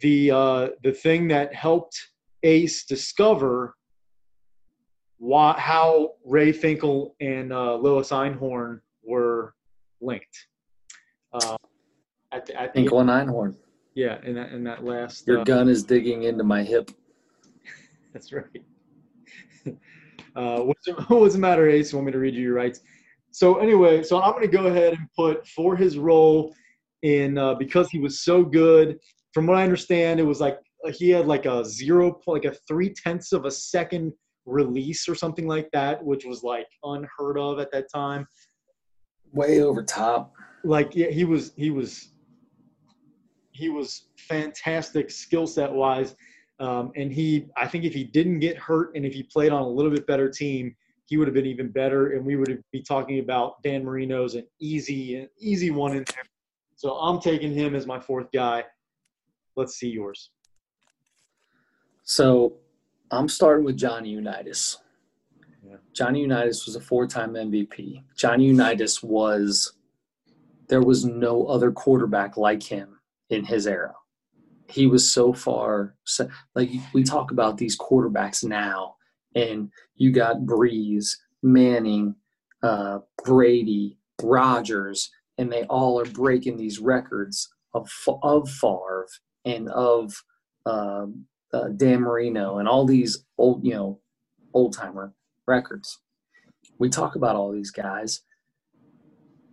the uh, the thing that helped Ace discover why how Ray Finkle and uh, Lois Einhorn were linked. Uh, at the, at Finkle and Einhorn. Yeah, in that in that last. Your uh, gun is digging into my hip. That's right. uh, what's, what's the matter, Ace? You want me to read you your rights? So anyway, so I'm going to go ahead and put for his role in uh, because he was so good. From what I understand, it was like he had like a zero, like a three tenths of a second release or something like that, which was like unheard of at that time. Way over top. Like yeah, he was he was he was fantastic skill set wise. Um, and he, I think if he didn't get hurt and if he played on a little bit better team, he would have been even better. And we would be talking about Dan Marino's an easy, an easy one in there. So I'm taking him as my fourth guy. Let's see yours. So I'm starting with Johnny Unitas. Yeah. Johnny Unitas was a four-time MVP. Johnny Unitas was there was no other quarterback like him in his era. He was so far, so, like we talk about these quarterbacks now, and you got Brees, Manning, uh, Brady, Rodgers, and they all are breaking these records of of Favre and of uh, uh, Dan Marino and all these old, you know, old timer records. We talk about all these guys,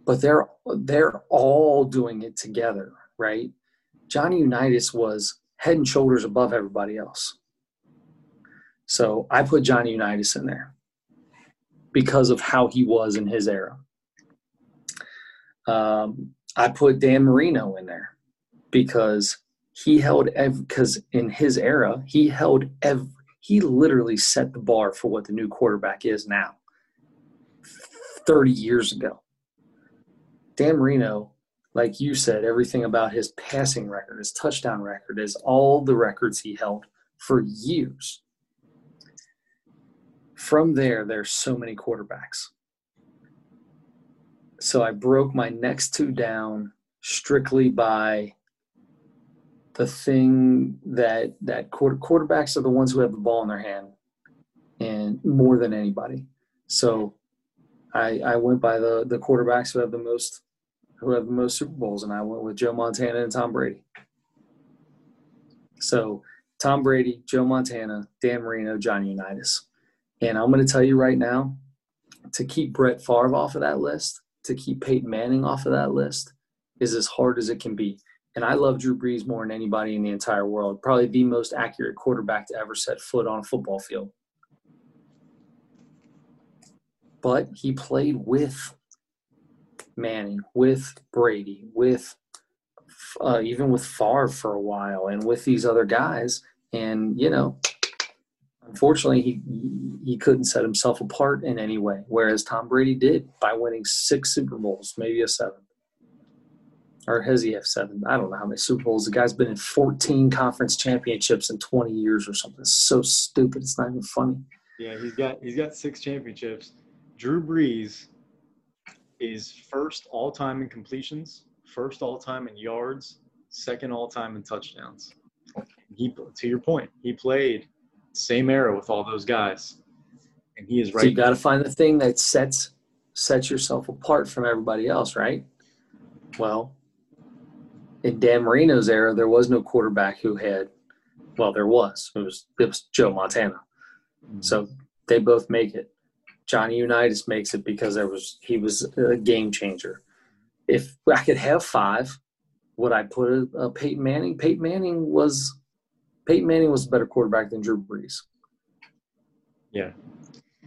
but they're they're all doing it together, right? Johnny Unitas was head and shoulders above everybody else. So I put Johnny Unitas in there because of how he was in his era. Um, I put Dan Marino in there because he held because in his era he held every he literally set the bar for what the new quarterback is now 30 years ago dan marino like you said, everything about his passing record, his touchdown record, is all the records he held for years. From there, there's so many quarterbacks. So I broke my next two down strictly by the thing that that quarter, quarterbacks are the ones who have the ball in their hand and more than anybody. So I, I went by the the quarterbacks who have the most who have the most Super Bowls, and I went with Joe Montana and Tom Brady. So Tom Brady, Joe Montana, Dan Marino, Johnny Unitas. And I'm going to tell you right now, to keep Brett Favre off of that list, to keep Peyton Manning off of that list, is as hard as it can be and I love Drew Brees more than anybody in the entire world. Probably the most accurate quarterback to ever set foot on a football field. But he played with Manning, with Brady, with uh, even with Favre for a while, and with these other guys. And you know, unfortunately, he he couldn't set himself apart in any way. Whereas Tom Brady did by winning six Super Bowls, maybe a seventh. Or has he have seven? I don't know how many Super Bowls. The guy's been in 14 conference championships in 20 years or something. It's so stupid. It's not even funny. Yeah, he's got he's got six championships. Drew Brees is first all time in completions, first all time in yards, second all time in touchdowns. He, to your point, he played same era with all those guys, and he is right. So you got to find the thing that sets sets yourself apart from everybody else, right? Well, in Dan Marino's era, there was no quarterback who had. Well, there was. It was it was Joe Montana. Mm-hmm. So they both make it. Johnny Unitas makes it because there was he was a game changer. If I could have five, would I put a, a Peyton Manning? Peyton Manning was Peyton Manning was a better quarterback than Drew Brees. Yeah.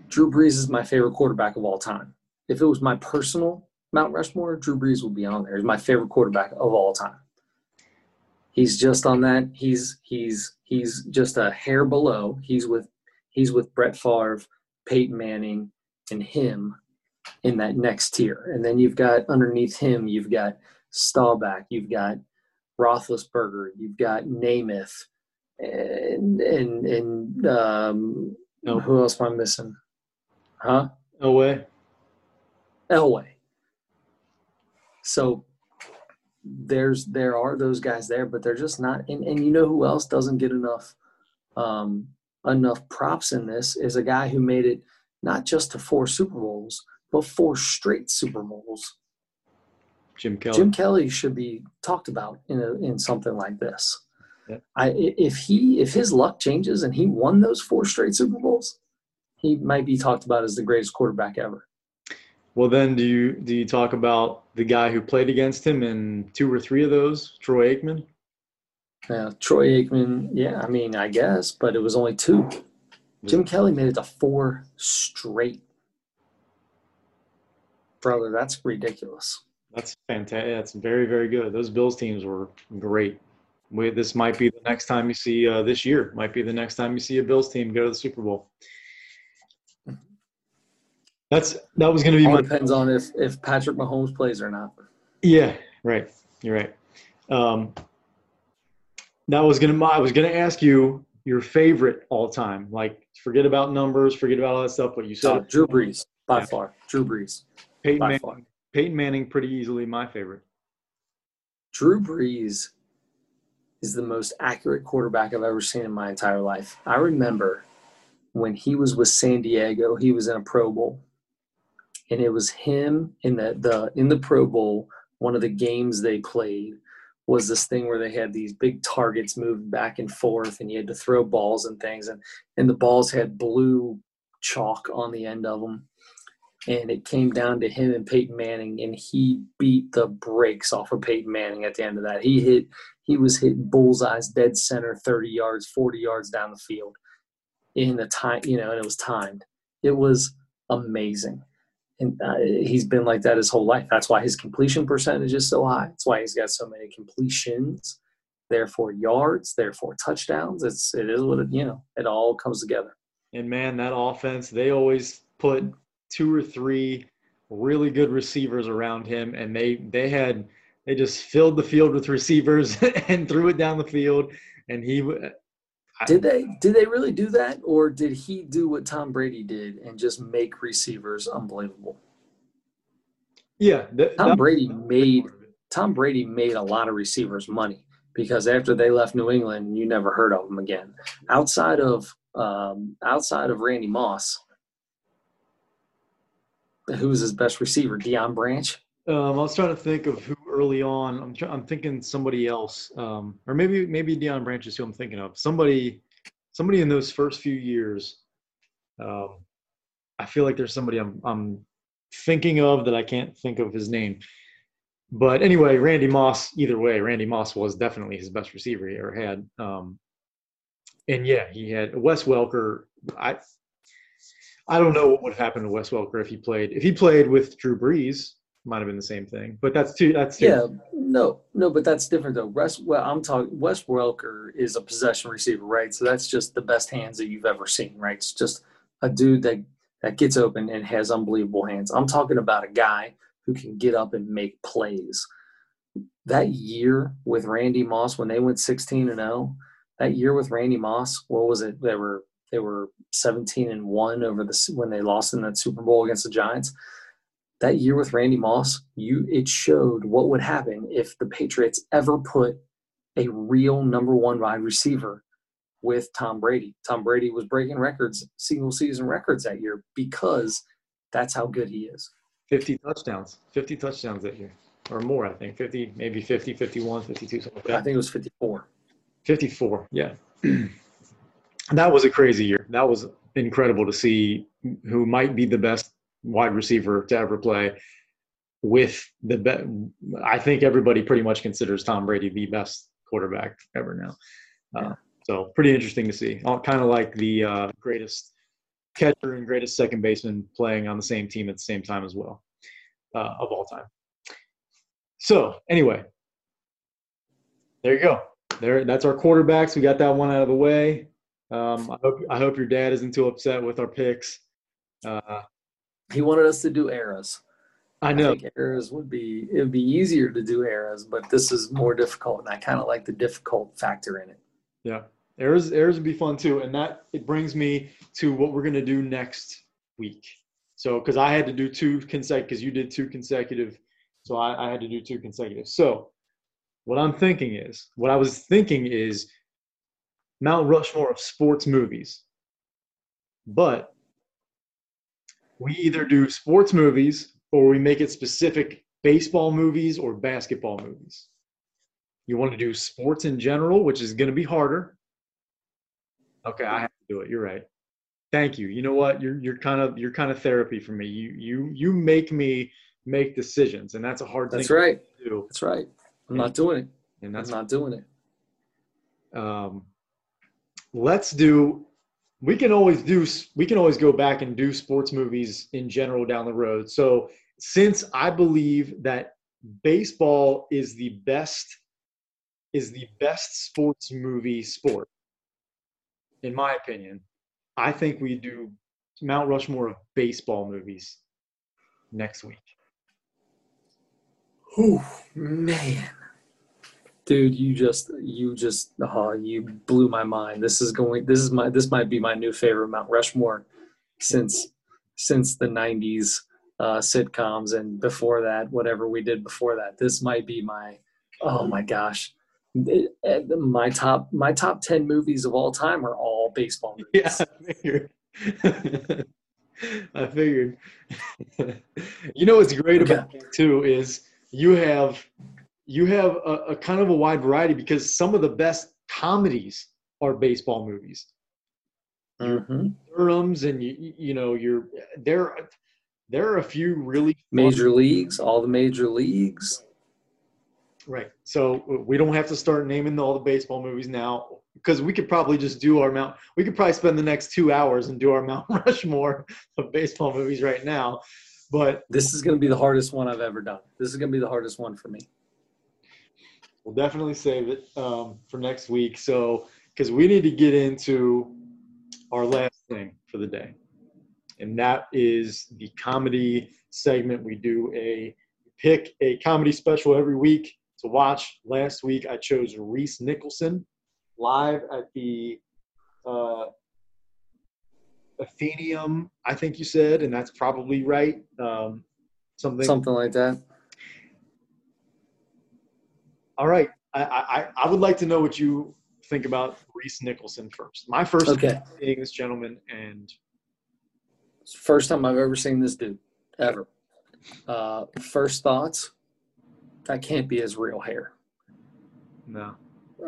Drew Brees is my favorite quarterback of all time. If it was my personal Mount Rushmore, Drew Brees would be on there. He's my favorite quarterback of all time. He's just on that. He's he's he's just a hair below. He's with he's with Brett Favre, Peyton Manning, and him in that next tier. And then you've got underneath him, you've got Staubach, you've got Roethlisberger, you've got Namath, and and and um, no. who else am I missing? Huh? Elway. Elway. So there's there are those guys there, but they're just not. And, and you know who else doesn't get enough um, enough props in this is a guy who made it not just to four Super Bowls, but four straight Super Bowls. Jim Kelly. Jim Kelly should be talked about in a, in something like this. Yeah. I if he if his luck changes and he won those four straight Super Bowls, he might be talked about as the greatest quarterback ever. Well, then do you do you talk about the guy who played against him in two or three of those, Troy Aikman? Yeah, Troy Aikman. Yeah, I mean, I guess, but it was only two. Jim Kelly made it to four straight. Brother, that's ridiculous. That's fantastic. That's very, very good. Those Bills teams were great. We, this might be the next time you see uh, this year. Might be the next time you see a Bills team go to the Super Bowl. That's that was going to be. All my, depends on if if Patrick Mahomes plays or not. Yeah, right. You're right. Um, that was gonna. I was gonna ask you your favorite all time. Like, forget about numbers, forget about all that stuff. But you said oh, Drew Brees by yeah. far. Drew Brees. Peyton Manning, far. Peyton Manning, pretty easily my favorite. Drew Brees is the most accurate quarterback I've ever seen in my entire life. I remember when he was with San Diego, he was in a Pro Bowl. And it was him in the, the in the Pro Bowl, one of the games they played was this thing where they had these big targets moving back and forth and you had to throw balls and things and and the balls had blue chalk on the end of them and it came down to him and Peyton Manning, and he beat the brakes off of Peyton Manning at the end of that. He hit, he was hitting bullseyes, dead center, thirty yards, forty yards down the field, in the time, you know, and it was timed. It was amazing, and uh, he's been like that his whole life. That's why his completion percentage is so high. That's why he's got so many completions, therefore yards, therefore touchdowns. It's it is what it you know. It all comes together. And man, that offense, they always put two or three really good receivers around him, and they they had they just filled the field with receivers and threw it down the field, and he. Did they did they really do that, or did he do what Tom Brady did and just make receivers unbelievable? Yeah, Tom Brady made Tom Brady made a lot of receivers money because after they left New England, you never heard of them again. Outside of um, outside of Randy Moss, who was his best receiver? Deion Branch. Um, I was trying to think of who early on. I'm try- I'm thinking somebody else, um, or maybe maybe Deion Branch is who I'm thinking of. Somebody, somebody in those first few years. Um, I feel like there's somebody I'm I'm thinking of that I can't think of his name. but anyway, Randy Moss. Either way, Randy Moss was definitely his best receiver he ever had. Um, and yeah, he had Wes Welker. I I don't know what would have happened to Wes Welker if he played if he played with Drew Brees. Might have been the same thing, but that's too. That's too. Yeah, no, no, but that's different though. Wes, well, I'm talking. Wes Welker is a possession receiver, right? So that's just the best hands that you've ever seen, right? It's just a dude that that gets open and has unbelievable hands. I'm talking about a guy who can get up and make plays. That year with Randy Moss, when they went 16 and 0, that year with Randy Moss, what was it? They were they were 17 and one over the when they lost in that Super Bowl against the Giants. That year with Randy Moss, you it showed what would happen if the Patriots ever put a real number one wide receiver with Tom Brady. Tom Brady was breaking records, single season records that year because that's how good he is. 50 touchdowns, 50 touchdowns that year or more, I think 50, maybe 50, 51, 52, something like that. I think it was 54. 54. Yeah. that was a crazy year. That was incredible to see who might be the best wide receiver to ever play with the best. I think everybody pretty much considers Tom Brady the best quarterback ever now. Uh, yeah. So pretty interesting to see. Kind of like the uh, greatest catcher and greatest second baseman playing on the same team at the same time as well uh, of all time. So anyway, there you go. There, that's our quarterbacks. We got that one out of the way. Um, I hope I hope your dad isn't too upset with our picks. Uh, he wanted us to do eras. I know I eras would be it would be easier to do eras, but this is more difficult, and I kind of like the difficult factor in it. Yeah, eras eras would be fun too, and that it brings me to what we're gonna do next week. So, because I had to do two consecutive, because you did two consecutive, so I, I had to do two consecutive. So, what I'm thinking is, what I was thinking is Mount Rushmore of sports movies. But we either do sports movies or we make it specific baseball movies or basketball movies. You want to do sports in general, which is going to be harder. Okay, I have to do it. You're right. Thank you. You know what? You're you're kind of you're kind of therapy for me. You you you make me make decisions, and that's a hard that's thing. Right. to do. That's right. I'm not doing it. And that's I'm not doing it. Um, let's do we can always do we can always go back and do sports movies in general down the road. So since i believe that baseball is the best is the best sports movie sport in my opinion i think we do mount rushmore of baseball movies next week. Oh man dude you just you just oh you blew my mind. This is going this is my this might be my new favorite mount rushmore since since the 90s uh, sitcoms and before that whatever we did before that. This might be my oh my gosh. It, it, my top my top 10 movies of all time are all baseball movies. Yeah i figured. I figured. You know what's great okay. about that too is you have you have a, a, kind of a wide variety because some of the best comedies are baseball movies. Mm-hmm. Durhams and you, you know, you're there. There are a few really major leagues, all the major leagues. Right. So we don't have to start naming all the baseball movies now because we could probably just do our Mount. We could probably spend the next two hours and do our Mount Rushmore of baseball movies right now. But this is going to be the hardest one I've ever done. This is going to be the hardest one for me we'll definitely save it um, for next week. So, because we need to get into our last thing for the day, and that is the comedy segment. We do a pick a comedy special every week to watch. Last week I chose Rhys Nicholson live at the uh, Athenaeum, I think you said, and that's probably right. Um, something something like that. All right. I, I, I would like to know what you think about Rhys Nicholson first. My first okay. seeing this gentleman and first time I've ever seen this dude ever. Uh, first thoughts, that can't be his real hair. No.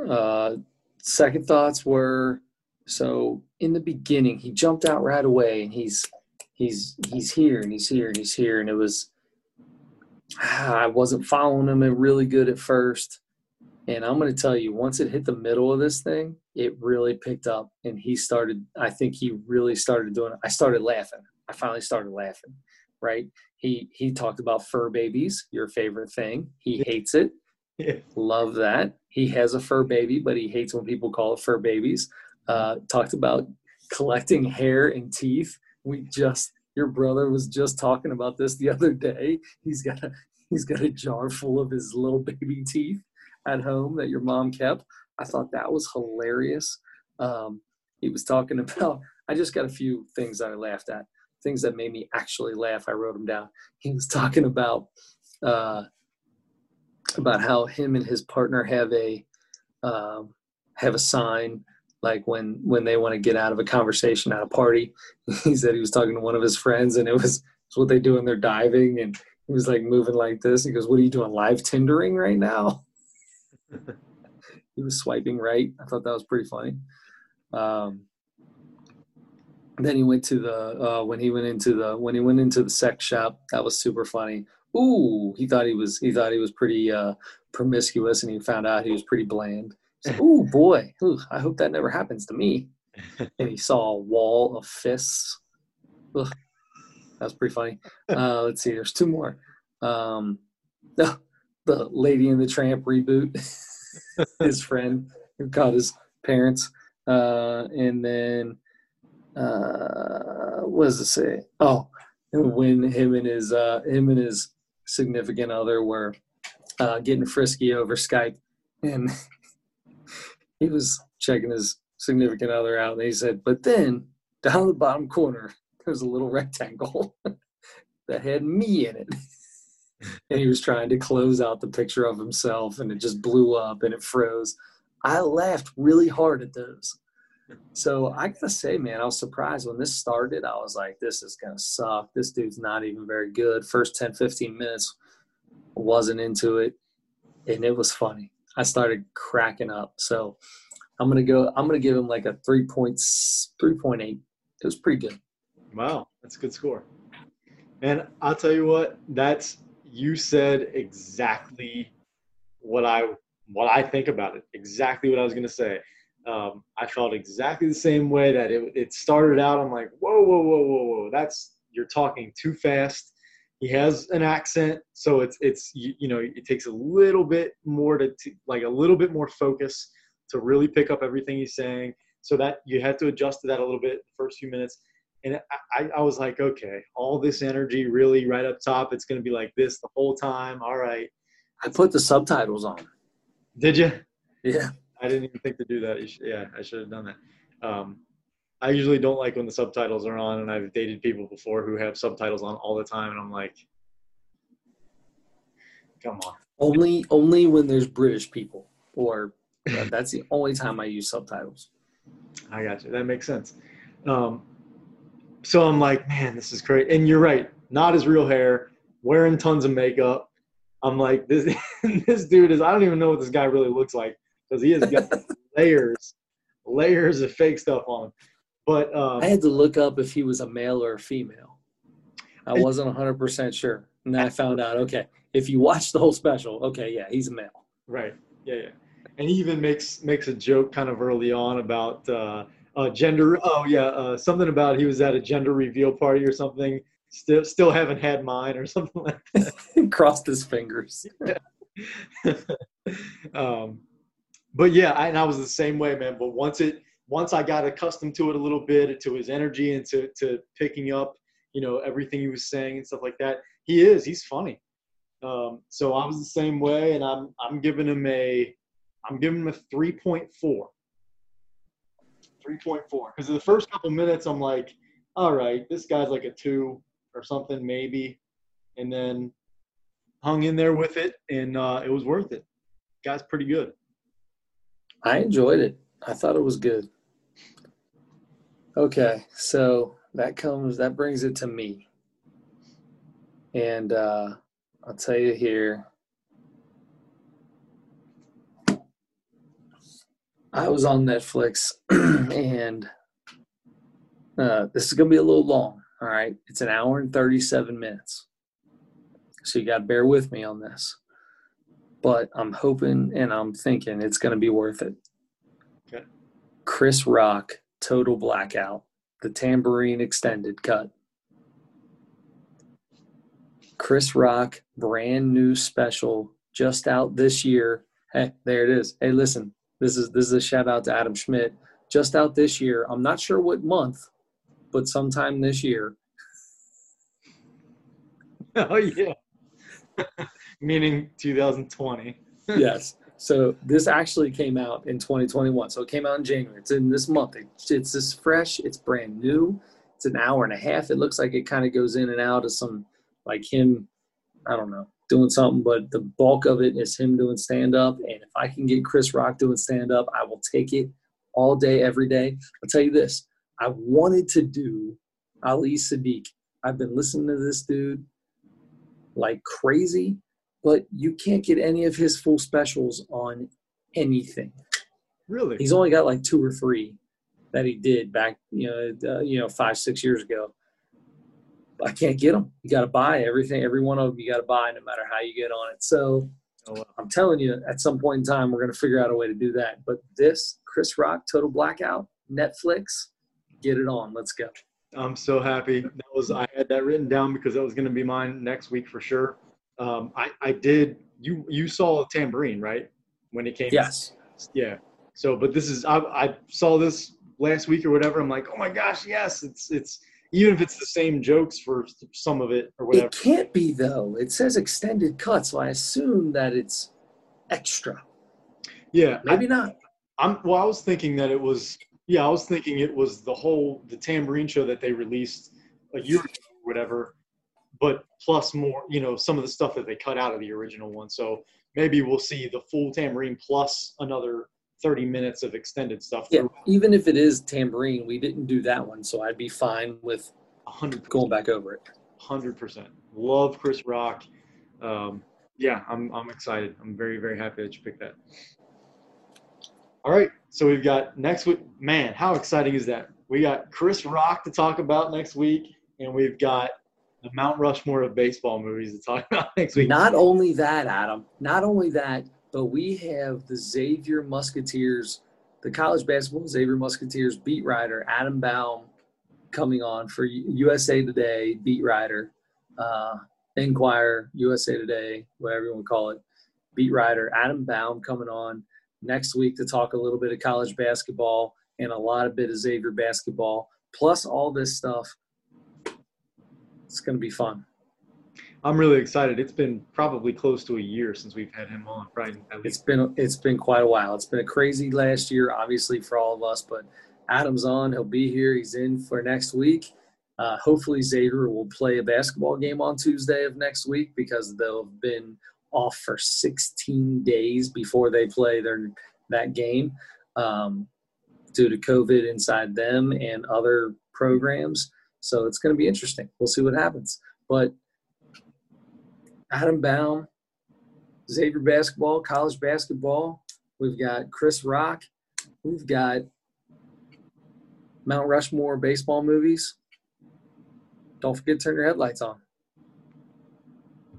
Uh, second thoughts were so in the beginning he jumped out right away and he's he's he's here and he's here and he's here and it was I wasn't following him really good at first. And I'm going to tell you, once it hit the middle of this thing, it really picked up. And he started, I think he really started doing it. I started laughing. I finally started laughing, right? He, he talked about fur babies, your favorite thing. He hates it. Yeah. Love that. He has a fur baby, but he hates when people call it fur babies. Uh, talked about collecting hair and teeth. We just, your brother was just talking about this the other day. He's got a, he's got a jar full of his little baby teeth at home that your mom kept. I thought that was hilarious. Um, he was talking about, I just got a few things that I laughed at, things that made me actually laugh. I wrote them down. He was talking about, uh, about how him and his partner have a, um, have a sign like when when they want to get out of a conversation at a party he said he was talking to one of his friends and it was what they do when they're diving and he was like moving like this he goes what are you doing live tindering right now he was swiping right. I thought that was pretty funny. Um, then he went to the uh, when he went into the when he went into the sex shop. That was super funny. Ooh, he thought he was he thought he was pretty uh, promiscuous, and he found out he was pretty bland. Said, Ooh, boy, Ooh, I hope that never happens to me. and he saw a wall of fists. Ugh, that was pretty funny. Uh, let's see, there's two more. Um, the, the Lady and the Tramp reboot. his friend who caught his parents. Uh, and then, uh, what does it say? Oh, when him and his, uh, him and his significant other were uh, getting frisky over Skype. And he was checking his significant other out. And he said, but then down the bottom corner, there's a little rectangle that had me in it and he was trying to close out the picture of himself and it just blew up and it froze. I laughed really hard at those. So I gotta say, man, I was surprised when this started. I was like, this is gonna suck. This dude's not even very good. First 10, 15 minutes, wasn't into it. And it was funny. I started cracking up. So I'm gonna go, I'm gonna give him like a three points, 3.8. It was pretty good. Wow, that's a good score. And I'll tell you what, that's you said exactly what I what I think about it. Exactly what I was going to say. Um, I felt exactly the same way that it, it started out. I'm like, whoa, whoa, whoa, whoa, whoa. That's you're talking too fast. He has an accent, so it's it's you, you know it takes a little bit more to, to like a little bit more focus to really pick up everything he's saying. So that you had to adjust to that a little bit the first few minutes and I, I was like, okay, all this energy really right up top. It's going to be like this the whole time. All right. I put the subtitles on. Did you? Yeah. I didn't even think to do that. Yeah, I should have done that. Um, I usually don't like when the subtitles are on, and I've dated people before who have subtitles on all the time, and I'm like, come on. Only, only when there's British people, or uh, that's the only time I use subtitles. I got you. That makes sense. Um, so I'm like, man, this is great. And you're right, not his real hair, wearing tons of makeup. I'm like, this this dude is. I don't even know what this guy really looks like because he has got layers, layers of fake stuff on. But um, I had to look up if he was a male or a female. I wasn't 100 percent sure, and then I found out. Okay, if you watch the whole special, okay, yeah, he's a male. Right. Yeah, yeah. And he even makes makes a joke kind of early on about. Uh, uh, gender. Oh yeah, uh, something about he was at a gender reveal party or something. Still, still haven't had mine or something like that. Crossed his fingers. um, but yeah, I, and I was the same way, man. But once it, once I got accustomed to it a little bit, to his energy and to to picking up, you know, everything he was saying and stuff like that. He is. He's funny. Um, so I was the same way, and I'm I'm giving him a, I'm giving him a three point four. 3.4. Because the first couple minutes, I'm like, all right, this guy's like a two or something, maybe. And then hung in there with it, and uh, it was worth it. Guy's pretty good. I enjoyed it. I thought it was good. Okay, so that comes that brings it to me, and uh, I'll tell you here. I was on Netflix and uh, this is going to be a little long. All right. It's an hour and 37 minutes. So you got to bear with me on this. But I'm hoping and I'm thinking it's going to be worth it. Okay. Chris Rock, Total Blackout, the Tamborine extended cut. Chris Rock, brand new special, just out this year. Hey, there it is. Hey, listen, this is this is a shout out to Adam Schmidt. Just out this year. I'm not sure what month, but sometime this year. Oh yeah. Meaning 2020. yes. So this actually came out in 2021. So it came out in January. It's in this month. It's, it's this fresh. It's brand new. It's an hour and a half. It looks like it kind of goes in and out of some like him. I don't know doing something, but the bulk of it is him doing stand up. And if I can get Chris Rock doing stand up, I will take it all day, every day. I'll tell you this I wanted to do Ali Siddiq. I've been listening to this dude like crazy, but you can't get any of his full specials on anything. Really? He's only got like two or three that he did back, you know, uh, you know, five, six years ago. I can't get them. You got to buy everything. Every one of them you got to buy, no matter how you get on it. So Oh. I'm telling you, at some point in time, we're going to figure out a way to do that. But this Chris Rock Total Blackout Netflix, get it on. Let's go. I'm so happy. That was I had that written down because that was going to be mine next week for sure. Um, I I did. You you saw Tamborine right when it came? Yes. Yeah. So, but this is I I saw this last week or whatever. I'm like, oh my gosh, yes! It's it's even if it's the same jokes for some of it or whatever. It can't be though. It says extended cut, so I assume that it's extra. Yeah. Maybe not. I'm well. I was thinking that it was. Yeah, I was thinking it was the whole the Tamborine show that they released a year ago or whatever, but plus more. You know, some of the stuff that they cut out of the original one. So maybe we'll see the full Tamborine plus another 30 minutes of extended stuff. Yeah, even if it is Tamborine, we didn't do that one, so I'd be fine with hundred going back over it. Hundred percent. Love Chris Rock. Um, yeah, I'm I'm excited. I'm very very happy that you picked that. All right, so we've got next week. Man, how exciting is that? We got Chris Rock to talk about next week, and we've got the Mount Rushmore of baseball movies to talk about next week. Not only that, Adam. Not only that, but we have the Xavier Musketeers, the college basketball Xavier Musketeers beat writer Adam Baum coming on for USA Today beat writer, uh, Enquirer, USA Today, whatever you want to call it, beat writer Adam Baum coming on next week to talk a little bit of college basketball and a lot of bit of Xavier basketball, plus all this stuff. It's going to be fun. I'm really excited. It's been probably close to a year since we've had him on. Right? It's been it's been quite a while. It's been a crazy last year, obviously for all of us. But Adam's on. He'll be here. He's in for next week. Uh, hopefully Xavier will play a basketball game on Tuesday of next week because they'll have been off for 16 days before they play their that game um, due to COVID inside them and other programs. So it's going to be interesting. We'll see what happens. But Adam Baum, Xavier basketball, college basketball. We've got Chris Rock. We've got Mount Rushmore baseball movies. Don't forget to turn your headlights on.